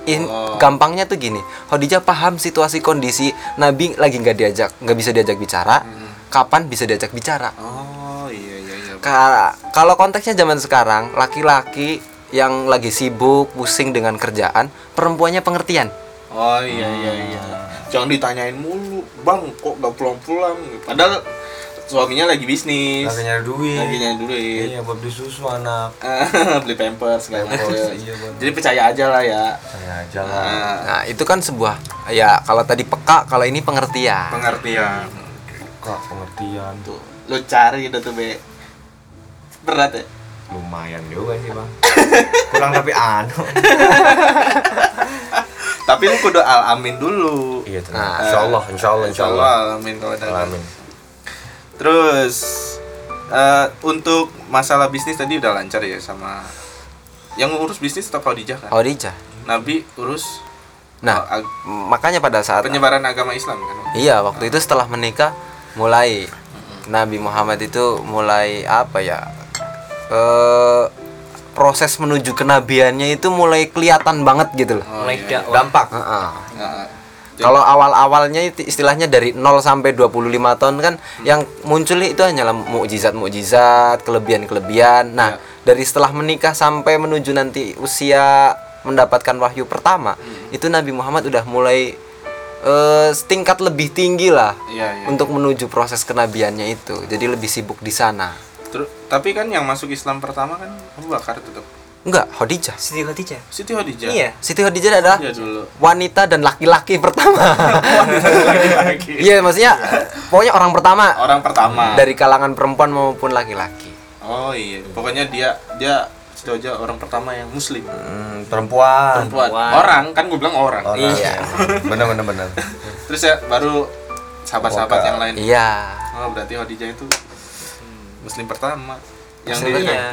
In, Oh. gampangnya tuh gini, Khadijah paham situasi kondisi Nabi lagi nggak diajak, nggak bisa diajak bicara, kapan bisa diajak bicara. Oh iya iya iya. Ka- kalau konteksnya zaman sekarang, laki-laki yang lagi sibuk, pusing dengan kerjaan, perempuannya pengertian. Oh iya iya iya. Jangan ditanyain mulu, bang kok gak pulang-pulang? Padahal suaminya lagi bisnis, Lagi nyari duit. lagi nyari duit, Iya buat beli susu anak. beli pampers segala macam. Iya. Jadi percaya aja lah ya. Saya aja lah. Nah, Nah, itu kan sebuah ya kalau tadi peka, kalau ini pengertian. pengertian. Kak pengertian tuh. Lu cari gitu tuh be. Berat ya. Lumayan juga sih bang. Kurang tapi anu. Tapi lu kudu al amin dulu. Iya tuh. Nah, Insya Allah, Insya Allah, Insya Allah. al amin kalau ada. Amin. Terus eh, untuk masalah bisnis tadi udah lancar ya sama yang ngurus bisnis tetap Khadijah kan? Khadijah. Nabi urus Nah, ag- makanya pada saat penyebaran agama Islam kan? Iya, waktu itu setelah menikah mulai Nabi Muhammad itu mulai apa ya? eh proses menuju kenabiannya itu mulai kelihatan banget gitu loh. Oh, mulai iya, dakwah. Dampak. Heeh. Heeh. Kalau awal-awalnya istilahnya dari 0 sampai 25 tahun kan yang muncul itu hanyalah mukjizat-mukjizat, kelebihan-kelebihan. Nah, dari setelah menikah sampai menuju nanti usia mendapatkan wahyu pertama, itu Nabi Muhammad udah mulai eh, setingkat lebih tinggi lah Iya, iya. untuk menuju proses kenabiannya itu. Jadi lebih sibuk di sana. Terus tapi kan yang masuk Islam pertama kan Abu Bakar tetap. Enggak, Khadijah. Siti Khadijah Siti Khadijah. iya Siti Khadijah adalah Iya dulu. wanita dan laki-laki pertama. Laki-laki. Iya, maksudnya pokoknya orang pertama Orang pertama. dari kalangan perempuan maupun laki-laki. Oh iya. Pokoknya dia dia Siti Khadijah orang pertama yang muslim. Hmm, perempuan. Perempuan. Perempuan. Orang kan gue bilang orang. Orang. Iya. Bener bener bener. Terus ya baru sahabat-sahabat yang lain. Iya. Oh, berarti Khadijah itu muslim pertama yang Muslim, iya.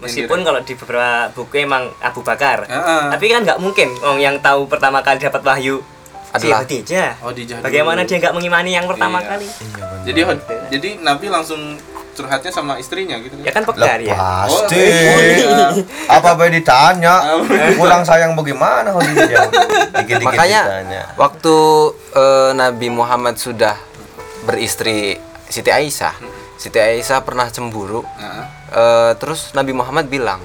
Meskipun kalau di beberapa buku emang Abu Bakar Heeh. tapi kan nggak mungkin orang yang tahu pertama kali dapat wahyu si Adalah- Khadijah dulu. bagaimana dia nggak mengimani yang pertama Iya. kali Jadi Khad- jadi Nabi langsung curhatnya sama istrinya gitu ya kan pekar ya Pasti. Oh, iya. Apa boleh ditanya? Pulang sayang bagaimana Khadijah? Dikit-dikit Makanya ditanya. waktu eh, Nabi Muhammad sudah beristri Siti Aisyah, Siti Aisyah pernah cemburu. Heeh. Eh, terus Nabi Muhammad bilang,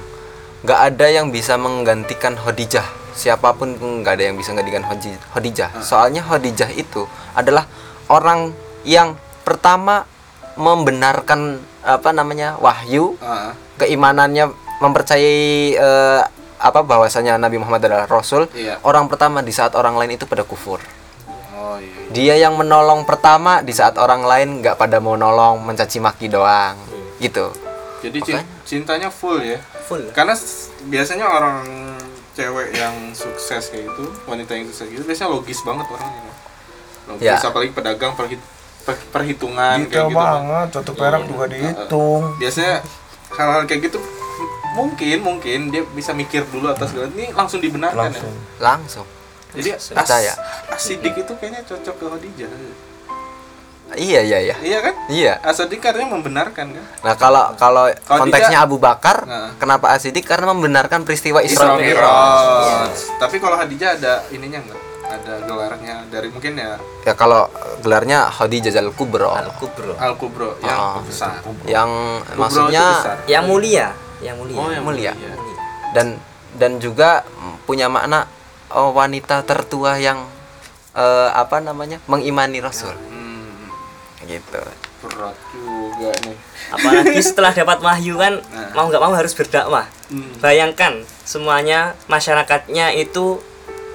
nggak ada yang bisa menggantikan Khadijah. Siapa pun pun nggak ada yang bisa menggantikan Khadi- Khadijah. Soalnya Khadijah itu adalah orang yang pertama membenarkan apa namanya wahyu, Heeh. keimanannya mempercayai eh, apa bahwasanya Nabi Muhammad adalah Rasul. Iya. Orang pertama di saat orang lain itu pada kufur. Oh iya. Dia yang menolong pertama di saat orang lain nggak pada mau nolong, mencaci maki doang, gitu. Jadi cin- cintanya full ya. full Karena biasanya orang cewek yang sukses kayak itu, wanita yang sukses gitu biasanya logis banget orangnya. Logis Ya. apalagi pedagang apalagi per- perhitungan Detail kayak gitu kan. banget, satu perak juga dihitung. biasanya hal-hal kayak gitu mungkin mungkin dia bisa mikir dulu atas segala ini langsung dibenarkan Langsung. ya langsung jadi as, asidik itu kayaknya cocok ke Khadijah iya iya iya iya kan iya asidik artinya membenarkan kan nah kalau kalau Kalau konteksnya tidak- Abu Bakar Nah. kenapa asidik karena membenarkan peristiwa Isra Mi'raj Mi'raj. Tapi kalau Hadijah ada ininya enggak? Ada gelarnya dari mungkin ya ya kalau gelarnya Khadijah al Kubro al kubro Al Kubro yang Ah. besar. yang Kubro maksudnya besar. yang mulia yang mulia Oh, yang mulia. mulia. dan dan juga punya makna oh, wanita tertua yang eh, apa namanya mengimani Rasul Hmm, gitu berat juga nih. apalagi setelah dapat wahyu kan Nah. mau nggak mau harus berdakwah Hmm. bayangkan semuanya masyarakatnya itu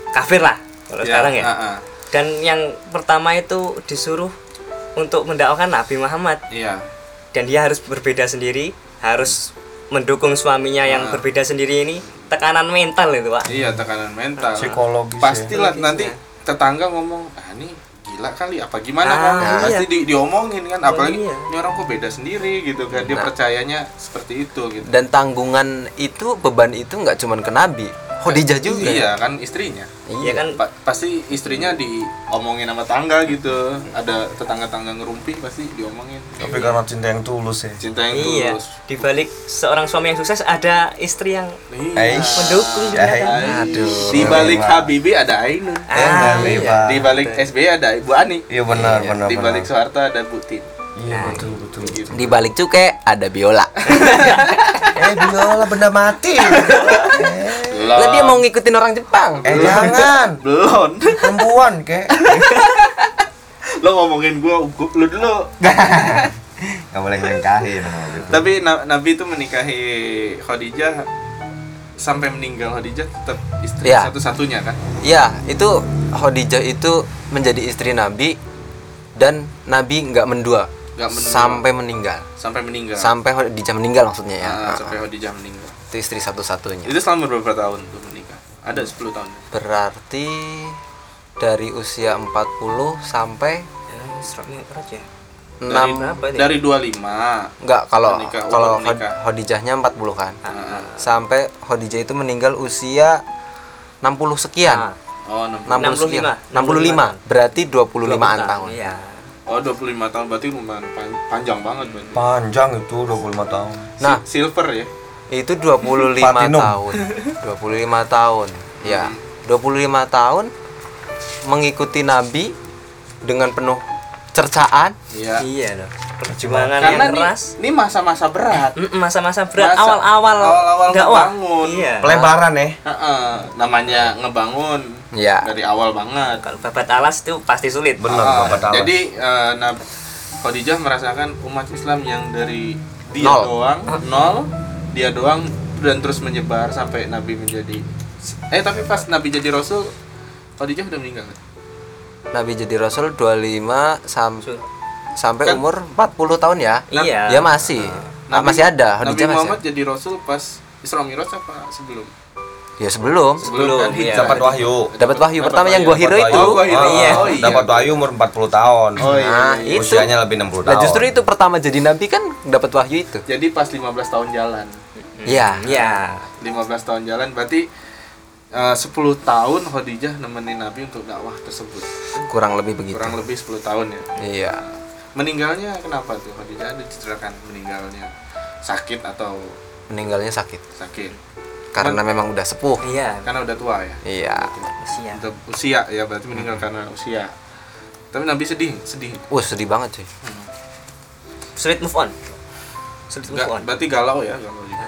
kafir lah kalau sekarang ya ah, ah. dan yang pertama itu disuruh untuk mendakwakan Nabi Muhammad Iya. dan dia harus berbeda sendiri harus mendukung suaminya yang Ah. berbeda sendiri ini tekanan mental itu pak Iya, tekanan mental. Psikologis ya. Pastilah Psikologisnya. nanti tetangga ngomong, "Ah, ini gila kali apa gimana Ah, kan?" iya. Pasti di, diomongin kan, apalagi iya. ini orang kok beda sendiri gitu kan. Dia Nah. percayanya seperti itu gitu. dan tanggungan itu beban itu nggak cuman ke Nabi Khadijah juga Iya, kan istrinya. Iya kan Pa- pasti istrinya diomongin sama tangga gitu ada tetangga-tangga ngerumpi pasti diomongin Tapi karena cinta yang tulus ya. cinta yang iya tulus di balik seorang suami yang sukses ada istri yang Iya. Aish. mendukung Ya. Aduh. di balik. Habibie ada Ainun Ah, Eh, iya. di balik SBY ada Ibu Ani Iya benar, benar, di balik. Soeharto ada Bu Tin Iya betul betul. gitu. di balik cuke ada biola Eh biola benda mati. eh, lah dia mau ngikutin orang Jepang eh jangan. belum Perempuan kek. lo ngomongin gua lu dulu Gak boleh nyengkahin. tapi Na- Nabi itu menikahi Khadijah sampai meninggal Khadijah tetap istri Iya. satu-satunya kan ya itu Khadijah itu menjadi istri Nabi dan Nabi nggak mendua Nggak mendua. sampai meninggal sampai meninggal sampai Khadijah meninggal maksudnya ya Ah, Ah, sampai ah. Khadijah meninggal itu istri satu-satunya Itu selama berapa tahun tuh menikah? Ada 10 tahun. berarti dari usia 40 sampai Ya, ya. 6 berapa ini? Dari 25. enggak kalau Menikah, kalau Khadijahnya 40 kan Ah, sampai Khadijah itu meninggal usia 60 sekian Ah, Oh, 60. 60 sekian 65. 65 berarti 25an 20 tahun Iya. Oh, 25 tahun berarti lumayan pan- panjang banget berarti. Panjang itu 25 tahun. Nah. Si- silver ya. itu 25 Platinum. tahun 25 tahun ya 25 tahun mengikuti Nabi dengan penuh cercaan Iya. Iya loh. Perjuangan Karena yang keras. ini masa-masa berat. Mm, Masa-masa berat Masa- awal-awal awal-awal dakwah. ngebangun. Iya. Pelebaran ya. Heeh, namanya ngebangun ya dari awal banget. Kalau babat alas itu pasti sulit. Bener, Ah, Bapak tahu. Jadi eh, Nab Khadijah merasakan umat Islam yang dari dia Nol. doang nol, dia doang dan terus menyebar sampai Nabi menjadi eh tapi pas Nabi jadi Rasul Khadijah udah meninggal. kan? Nabi jadi Rasul 25 sam Sur- sampai Kan- umur 40 tahun ya Iya. ya masih Ah, masih ada Nabi Khadijah masih Muhammad ada. jadi Rasul pas Isra Mi'raj apa sebelum? Ya sebelum Sebelum kan iya. hijrah. Dapat wahyu. dapat wahyu pertama yang gua hero itu Oh, gua hero. Iya. Oh, iya. Dapat wahyu umur 40 tahun. Oh iya. Nah, iya. itu. Usianya lebih 60 Nah tahun. justru itu pertama jadi nabi kan dapat wahyu itu. Jadi pas 15 tahun jalan. Iya. Iya. 15 tahun jalan berarti eh, 10 tahun Khadijah nemenin Nabi untuk dakwah tersebut. Kurang lebih begitu. Kurang lebih 10 tahun ya. Iya. Meninggalnya kenapa tuh Khadijah ada diceritakan meninggalnya sakit atau Meninggalnya sakit sakit karena memang udah sepuh. Iya. karena udah tua ya. Iya. Usia. Udah usia ya berarti meninggal karena usia. Tapi Nabi sedih, sedih. Wah sedih banget cuy. Sulit move on. Sulit move on. berarti galau ya, galau juga.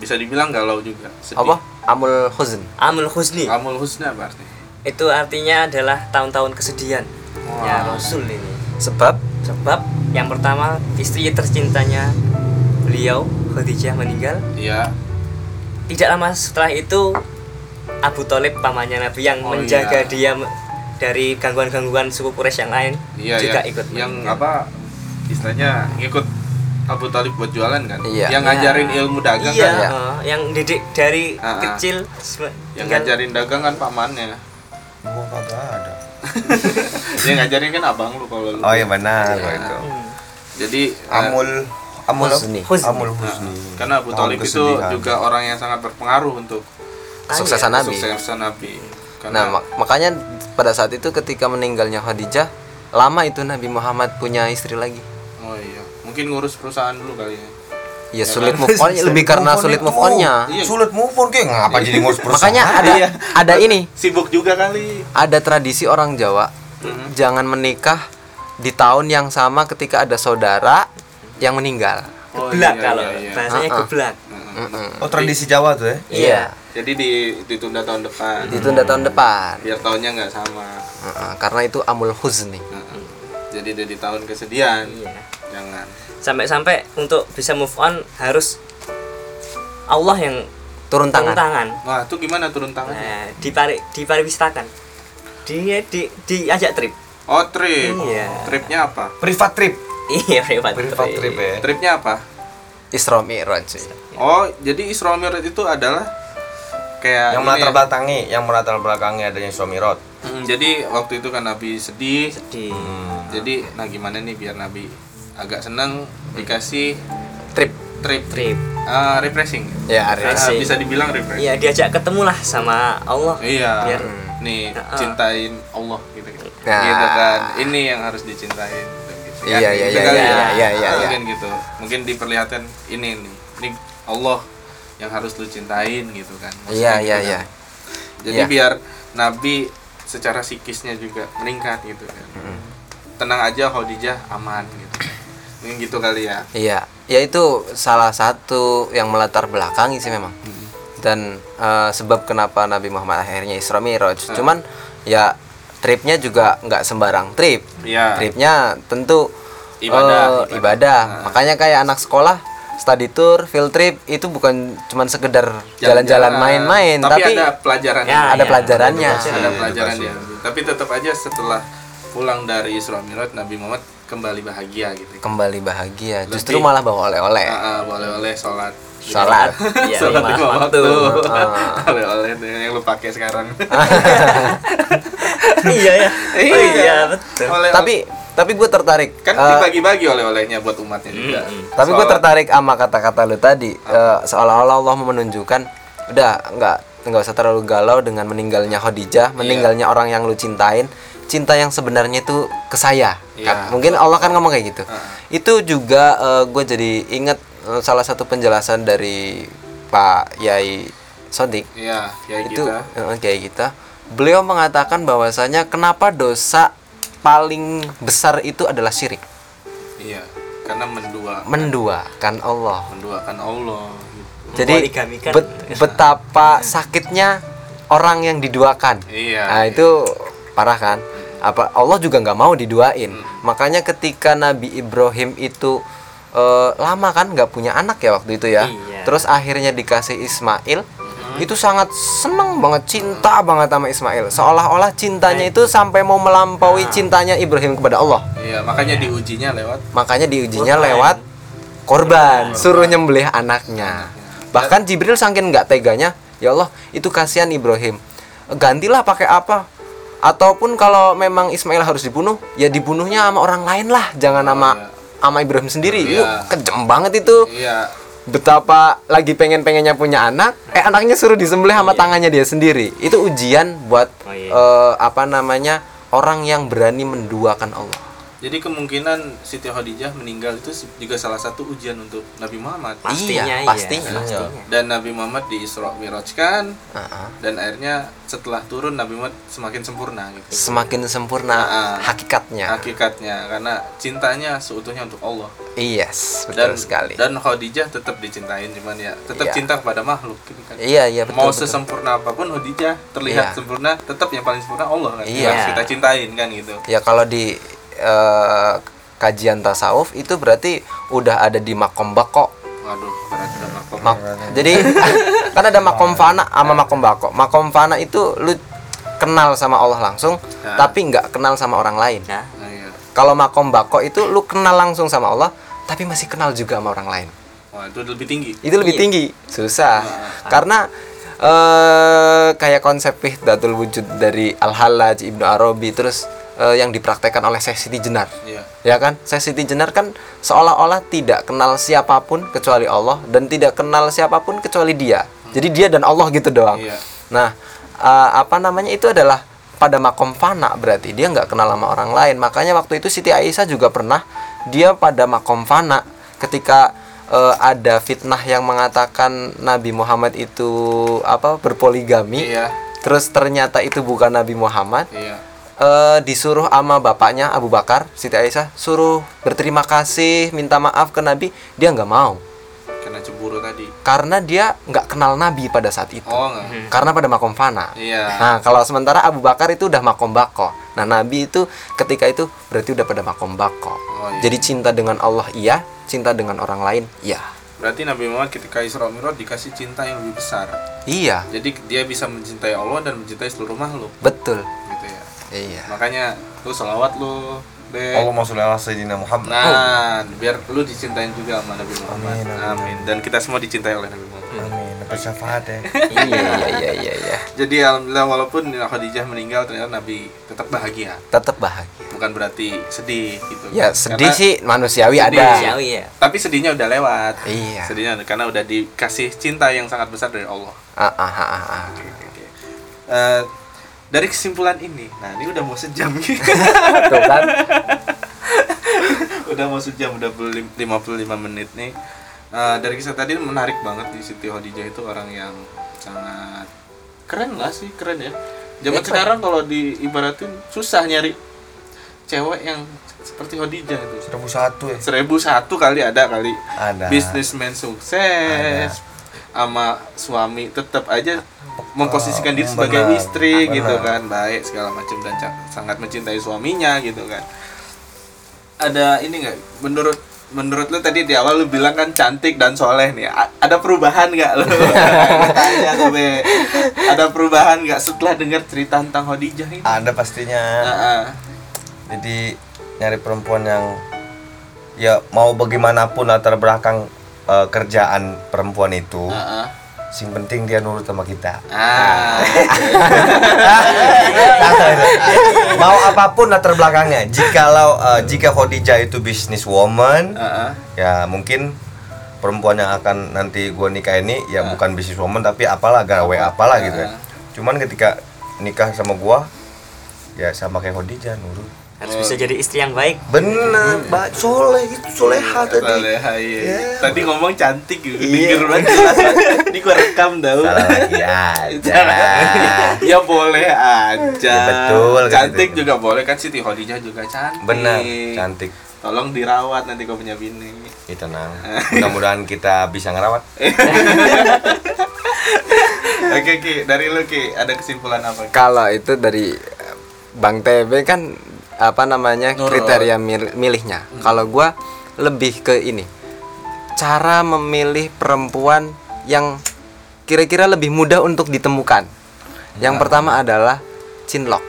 Bisa dibilang galau juga. Sedih. Apa? Amul huzn. Amul husni. Amul husna berarti. Itu artinya adalah tahun-tahun kesedihan. Wah. Ya Rasul ini. Sebab Sebab yang pertama istri tercintanya beliau Khadijah meninggal. Iya. Tidak lama setelah itu Abu Talib pamannya Nabi yang Oh, menjaga iya. dia dari gangguan-gangguan suku Quraisy yang lain Iya juga ya. ikut yang meninggal. apa istilahnya ngikut Abu Talib buat jualan kan? Iya. Yang ngajarin ilmu dagang Iya, kan? Iya. eh, yang didik dari Ah, ah. kecil Yang ngajarin dagang kan pamannya. Gua kagak ada. Dia ngajarin kan abang lu kalau lu. Oh iya benar kalau itu. Jadi eh, Amul Amul? Husni. Husni. Amul Husni. karena Abu Thalib itu juga orang yang sangat berpengaruh untuk Kesuksesan Nabi. kesuksesan Nabi. Nah, Karena mak- makanya pada saat itu ketika meninggalnya Khadijah, lama itu Nabi Muhammad punya istri lagi. oh iya, mungkin ngurus perusahaan dulu kali ya. Ya sulit move on lebih karena sulit move onnya. Iya. Sulit move on kayak ngapa jadi ngurus perusahaan? Makanya ada Iya. ada ini, Sibuk juga kali. ada tradisi orang Jawa Mhm. jangan menikah di tahun yang sama ketika ada saudara yang meninggal. Oh, Geblak iya, kalau iya, iya. bahasanya Ah, ah. geblak. Oh tradisi Jawa tuh ya? Iya, Jadi di ditunda tahun depan. ditunda tahun depan. Biar tahunnya nggak sama. Heeh, karena itu amul huzni. Heeh. Jadi jadi tahun kesedihan. Iya. Jangan. Sampai-sampai untuk bisa move on harus Allah yang Turun turun tangan. tangan. Wah, itu gimana turun tangannya? Nah, dipari dipariwistakan. Dia di diajak trip. Oh, trip. Iya. Tripnya apa? Privat trip. Iya, privat Privat trip ya. Tripnya apa? Isra Mi'raj. sih. Oh, jadi Isra Mi'raj itu adalah kayak Yang melatar ya. belakangi, yang melatar belakangi adanya Sumirot. Hmm, jadi waktu itu kan Nabi sedih. Di Jadi nah gimana nih biar Nabi agak senang dikasih Trip. trip trip. Ah, refreshing. Ya, Ah, Refreshing. bisa dibilang refreshing. Iya, diajak ketemu lah sama Allah. Iya. Biar nih Nah, ah. cintain Allah gitu kan. Nah. Gitu kan. Ini yang harus dicintain gitu. Iya, iya, iya, kali iya, ya. iya, iya, iya. Mungkin gitu. Mungkin diperlihatkan ini nih. Ini Allah yang harus lu cintain gitu kan. Maksudnya Iya, iya, kan. iya. Jadi Iya. biar Nabi secara psikisnya juga meningkat gitu kan. Tenang aja Khadijah aman gitu. Mungkin gitu kali ya. Iya, ya itu salah satu yang melatar belakangi sih memang. Dan eh, sebab kenapa Nabi Muhammad akhirnya Isra Mi'raj. Cuman ya tripnya juga nggak sembarang trip. Iya. Tripnya tentu Ibadah, eh, ibadah. ibadah. Nah. Makanya kayak anak sekolah study tour, field trip itu bukan cuman sekedar jalan-jalan main-main, tapi, tapi, ada pelajaran. Ya, ada ya, pelajarannya. ada Iya, pelajaran edukasi. dia. Tapi tetap aja setelah pulang dari Isra Mi'raj Nabi Muhammad kembali bahagia gitu. Kembali bahagia. Lebih- Justru malah bawa oleh-oleh. Ah, ah, boleh-oleh sholat. Sholat. Iya, sholat lima waktu. waktu. Ah. Oleh-oleh yang lu pakai sekarang. iya ya. Oh iya, betul. Oleh- Tapi tapi gue tertarik. kan eh, dibagi-bagi oleh-olehnya buat umatnya juga. Tapi gue tertarik sama kata-kata lu tadi eh, seolah-olah Allah mau menunjukkan udah nggak nggak usah terlalu galau dengan meninggalnya Khadijah, meninggalnya orang yang lu cintain. Cinta yang sebenarnya itu ke saya. Iya. Kan? Mungkin Allah kan ngomong kayak gitu. Itu juga gue jadi inget eh, salah satu penjelasan dari Pak Yai Sodik Iya, ya itu kita. eh, kayak kita. Beliau mengatakan bahwasanya kenapa dosa paling besar itu adalah syirik, Iya, karena mendua menduakan Allah. menduakan Allah gitu. Jadi bet- betapa sakitnya orang yang diduakan. Iya. Nah, itu parah kan? Apa Allah juga nggak mau diduain. Makanya ketika Nabi Ibrahim itu eh, lama kan nggak punya anak ya waktu itu ya. Iya. Terus akhirnya dikasih Ismail. Itu sangat seneng banget cinta banget sama Ismail. Seolah-olah cintanya itu sampai mau melampaui cintanya Ibrahim kepada Allah. Iya, makanya diujinya lewat Makanya diujinya Korban. lewat korban, suruh nyembelih anaknya. Bahkan Jibril saking nggak teganya, ya Allah, itu kasihan Ibrahim. Gantilah pakai apa? Ataupun kalau memang Ismail harus dibunuh, ya dibunuhnya sama orang lain lah, jangan sama iya. Sama Ibrahim sendiri. Itu Iya. kejem banget itu. iya Betapa lagi pengen-pengennya punya anak, eh anaknya suruh disembelih sama tangannya dia sendiri. Itu ujian buat Oh, iya. eh, apa namanya? orang yang berani menduakan Allah. Jadi kemungkinan Siti Khadijah meninggal itu juga salah satu ujian untuk Nabi Muhammad. Pastinya iya, iya. pastinya. Pastinya. Dan Nabi Muhammad di Isra Mirajkan Ah, ah. dan akhirnya setelah turun Nabi Muhammad semakin sempurna gitu. semakin sempurna Ah, ah. hakikatnya. Hakikatnya karena cintanya seutuhnya untuk Allah. Yes, Dan betul sekali. dan Khadijah tetap dicintain cuman ya tetap Iya. cinta kepada makhluk gitu kan. iya, iya betul. Mau betul. sesempurna apa pun Khadijah terlihat Iya. sempurna, tetap yang paling sempurna Allah kan. Iya. Yang harus kita cintain kan gitu. Ya kalau di eh, kajian tasawuf itu berarti udah ada di makom bako. Waduh, makom. Mak- jadi kan ada makom fana sama makom bako. Makom fana itu lu kenal sama Allah langsung, Nah. tapi nggak kenal sama orang lain. Nah, Nah, iya. Kalau makom bako itu lu kenal langsung sama Allah, tapi masih kenal juga sama orang lain. Wah, itu lebih tinggi. itu lebih Iya. tinggi susah karena eh kayak konsep Wahdatul Wujud dari Al-Hallaj Ibnu Arabi terus eh, yang dipraktekkan oleh Syekh Siti Jenar. Iya. Ya kan? Syekh Siti Jenar kan seolah-olah tidak kenal siapa pun kecuali Allah dan tidak kenal siapa pun kecuali Dia. Jadi dia dan Allah gitu doang. Iya. Nah, eh, apa namanya itu adalah pada makom fana berarti dia nggak kenal sama orang lain. Makanya waktu itu Siti Aisyah juga pernah dia pada makom fana ketika eh, ada fitnah yang mengatakan Nabi Muhammad itu apa berpoligami. Iya. Terus ternyata itu bukan Nabi Muhammad. Iya. Eh, disuruh sama bapaknya Abu Bakar, Siti Aisyah suruh berterima kasih, minta maaf ke Nabi, dia nggak mau Kena cemburu tadi. karena dia nggak kenal Nabi pada saat itu. Oh, enggak. Karena pada makom fana. Iya. Nah, kalau sementara Abu Bakar itu udah makom bako. Nah, Nabi itu ketika itu berarti udah pada makom bako. Oh, iya. Jadi cinta dengan Allah iya, cinta dengan orang lain iya. Berarti Nabi Muhammad ketika Isra Mi'raj dikasih cinta yang lebih besar. Iya, Jadi dia bisa mencintai Allah dan mencintai seluruh makhluk, betul. Iya. Makanya lu salawat lu, Dek. Allah mau ala Sayyidina Muhammad. Nah, biar lu dicintain juga sama Nabi Muhammad. Amin, Amin. amin. Dan kita semua dicintai oleh Nabi Muhammad. Amin. Dapat syafaat ya. iya, iya, iya, iya, iya. Jadi alhamdulillah walaupun Khadijah meninggal ternyata Nabi tetap bahagia. Tetap bahagia. Bukan berarti sedih gitu. Ya, sedih Karena- sih manusiawi Sedih. ada. Siawi ya Tapi sedihnya udah lewat. Iya. Sedihnya karena udah dikasih cinta yang sangat besar dari Allah. Ah, ah, ah, ah, ah. Dari kesimpulan ini, nah ini udah mau sejam gitu. Tuh kan. udah mau sejam udah belum 55 menit nih Eh, dari kisah tadi menarik banget di Siti Khadijah itu orang yang sangat keren lah sih keren ya zaman Ya, keren. sekarang kalau diibaratin susah nyari cewek yang seperti Khadijah itu Seribu satu ya. seribu satu kali ada kali Ada. bisnismen sukses sama suami tetap aja memposisikan diri sebagai benar, istri benar. gitu kan baik segala macam dan sangat mencintai suaminya gitu kan ada ini nggak menurut menurut lu tadi di awal lu bilang kan cantik dan soleh nih A- ada perubahan nggak lu tanya gue ada perubahan nggak setelah dengar cerita tentang Khadijah ini Ada pastinya. Ah, ah. Jadi nyari perempuan yang ya mau bagaimanapun latar belakang eh, kerjaan perempuan itu, Ah, ah. Sing penting dia nurut sama kita. ah mau apa pun latar belakangnya. Jikalau eh, jika Khadijah itu business woman, Ah, ah. ya mungkin perempuan yang akan nanti gua nikah ini ya bukan business woman tapi apalah gawe apalah gitu ya. Cuman ketika nikah sama gua ya sama kayak Khadijah nurut. Harus bisa jadi istri yang baik Bener, Mbak soleh gitu, soleha tadi. Soleha, iya. Ya. Tadi ngomong cantik gitu. Iya. Denger banget. Ini gua rekam tau. Aja. ya boleh aja. Ya, betul, kan Cantik gitu. juga boleh kan Siti Khadijah juga cantik. Benar, cantik. Tolong dirawat nanti kau punya bini. Ya, tenang. Mudah-mudahan kita bisa ngerawat. Oke Ki, dari lu Ki, ada kesimpulan apa? Kalau itu dari Bang TB kan apa namanya Nurut. kriteria mil- milihnya. Kalau gua lebih ke ini. Cara memilih perempuan yang kira-kira lebih mudah untuk ditemukan. Yang pertama adalah cinlok.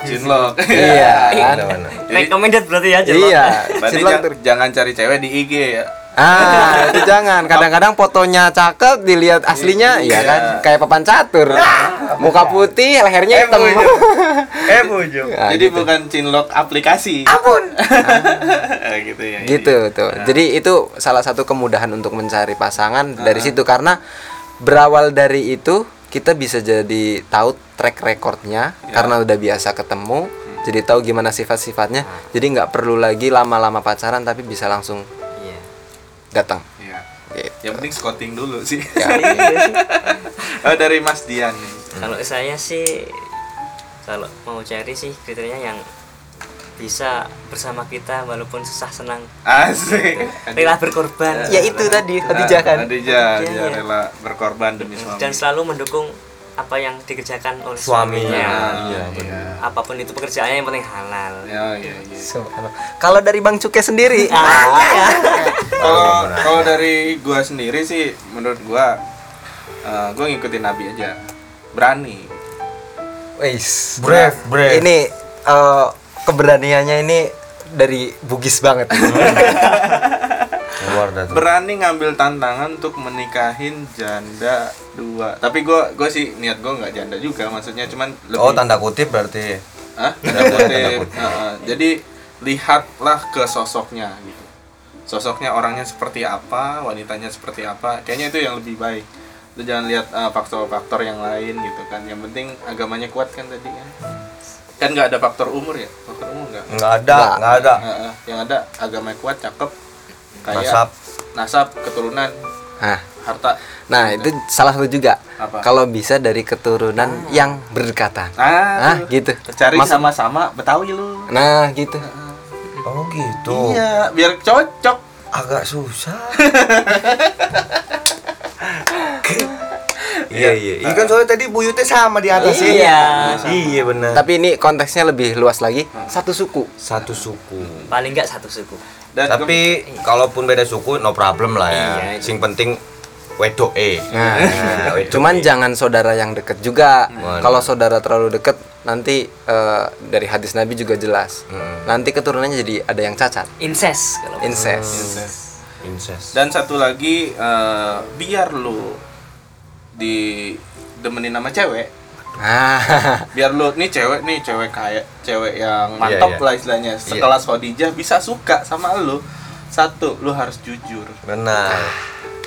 Cinlok. Iya, kan? Recommended berarti ya Jelok? Iya, Berarti cinlok ja- tuh. jangan cari cewek di IG ya. Ah, itu jangan. Kadang-kadang fotonya cakep, dilihat aslinya, Iya. ya kan, kayak papan catur. Muka putih, lehernya hitam. Eh, bujung. Nah, Jadi gitu. bukan cinlok aplikasi. Ampun. gitu ya. gitu tuh jadi itu salah satu kemudahan untuk mencari pasangan dari situ karena berawal dari itu kita bisa jadi tahu track recordnya karena udah biasa ketemu jadi tahu gimana sifat-sifatnya jadi nggak perlu lagi lama-lama pacaran tapi bisa langsung iya datang Iya. Gitu. Yang penting scouting dulu sih. Ya. oh, dari Mas Dian nih. kalau saya sih kalau mau cari sih kriterianya yang bisa bersama kita walaupun susah senang Asik. rela berkorban ya itu tadi Khadijah kan Khadijah, Iya, dia iya. rela berkorban demi suami. dan selalu mendukung apa yang dikerjakan oleh Suaminya. suaminya Iya, iya. apa pun itu pekerjaannya yang penting halal Ya, iya, iya. Subhanallah. kalau dari Bang Cuke sendiri Ah, iya. Kalau kalau dari gua sendiri sih menurut gua eh, gua ngikutin Nabi aja. Berani. Wis. Brave, brave. ini eh, keberaniannya ini dari Bugis banget. Berani ngambil tantangan untuk menikahin janda dua tapi gue gue sih niat gue nggak janda juga maksudnya cuman lebih Oh, tanda kutip berarti. Hah? Tanda kutip. Heeh. jadi lihatlah ke sosoknya gitu sosoknya orangnya seperti apa wanitanya seperti apa kayaknya itu yang lebih baik lu jangan lihat eh, faktor-faktor yang lain gitu kan yang penting agamanya kuat kan tadi kan kan nggak ada faktor umur ya faktor umur nggak Nggak ada, Nggak. ada. Heeh. yang ada agamanya kuat cakep kayak Nasab. nasab keturunan Nah, harta nah itu salah satu juga. Kalau bisa dari keturunan yang berdekatan. ah, Ah, gitu. cari Mas- sama-sama betawi lu Nah, gitu. Oh, gitu. iya biar cocok Agak susah. Iya iya. Iya kan soalnya tadi buyutnya sama di atas ya. Iya. Iya benar. Tapi ini konteksnya lebih luas lagi. Satu suku. satu suku. paling nggak satu suku dan Tapi kalaupun beda suku no problem lah ya. Iya. Sing penting wedok eh. Nah, wedok cuman eh. jangan saudara yang deket juga. Benar. Kalau saudara terlalu deket, nanti eh, dari hadis Nabi juga jelas. Mm. Nanti keturunannya jadi ada yang cacat, incest kalau incest. incest. Dan satu lagi eh, biar lu di demenin sama cewek, Ah, biar lu nih cewek nih cewek kayak cewek yang mantap iya. lah istilahnya. Sekelas Khadijah bisa suka sama lu. Satu, lu harus jujur. Benar.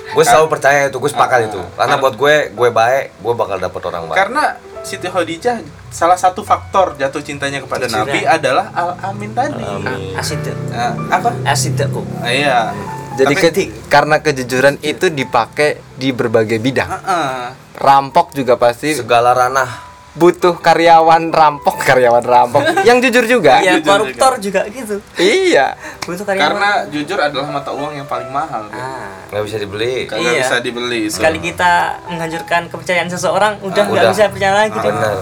Gue selalu percaya itu, gue sepakat Ah, itu. Karena buat gue, gue baik, gue bakal dapet orang baik. Karena Siti Khadijah salah satu faktor jatuh cintanya kepada Kejujuran. Nabi adalah al amin tadi. asid Nah, apa? asid kok Ah, iya. jadi Tapi- ke- karena kejujuran itu dipakai di berbagai bidang. Heeh. Rampok juga pasti segala ranah butuh karyawan rampok, karyawan rampok yang jujur juga. ya jujur koruptor juga gitu Iya. butuh karyawan Karena jujur adalah mata uang yang paling mahal. Ah nggak bisa dibeli. Kagak Iya. bisa dibeli itu. sekali kita menghancurkan kepercayaan seseorang udah nggak Udah. bisa percaya lagi. Benar.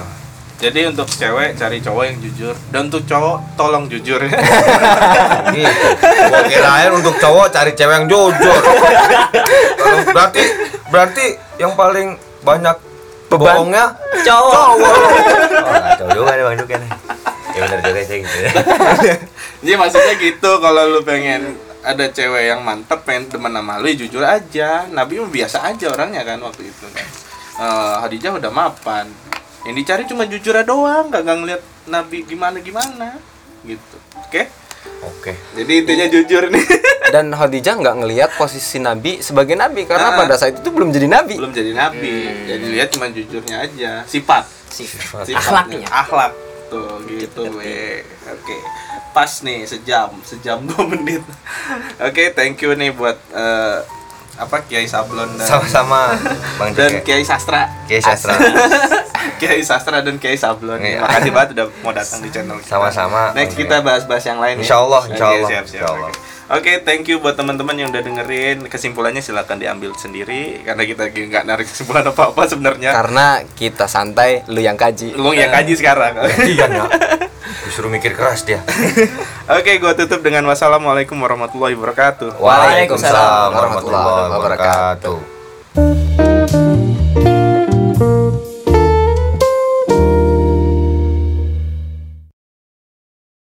Jadi untuk cewek cari cowok yang jujur dan untuk cowok tolong jujur ya. Gitu. Kirain untuk cowok cari cewek yang jujur. Berarti berarti yang paling banyak. Bohongnya cowok cowok. Oh, ngaco juga nih Bang Duken. Ya benar juga sih gitu. Jadi maksudnya gitu kalau lu pengen ada cewek yang mantep pengen temen sama lu ya jujur aja. Nabi mah biasa aja orangnya kan waktu itu kan. Eh, Khadijah udah mapan. Yang dicari cuma jujurnya doang, gak, gak ngeliat Nabi gimana gimana gitu. Oke? Oke. Jadi intinya jujur nih. Dan Khadijah nggak ngelihat posisi Nabi sebagai nabi karena Ah. pada saat itu belum jadi nabi. Belum jadi nabi. Jadi lihat cuma jujurnya aja, sifat. sifat Sifatnya. akhlaknya akhlak tuh gitu we oke pas nih sejam sejam dua menit oke thank you nih buat eh, apa Kiai Sablon dan Sama-sama Bang dan. Kiai Sastra Kiai Sastra. Kiai Sastra dan Kiai Sablon Iya. makasih banget udah mau datang di channel kita. Sama-sama, next kita bahas-bahas yang lain ya. Insya Allah, insya Oke, Allah, siap, siap. insya Allah. Oke. Oke, thank you buat teman-teman yang udah dengerin. Kesimpulannya silakan diambil sendiri karena kita nggak narik kesimpulan apa-apa sebenarnya. Karena kita santai, lu yang kaji. Lu yang kaji sekarang. Iya ya. Disuruh mikir keras dia. Oke, gua tutup dengan wassalamualaikum warahmatullahi wabarakatuh. Waalaikumsalam warahmatullahi wabarakatuh.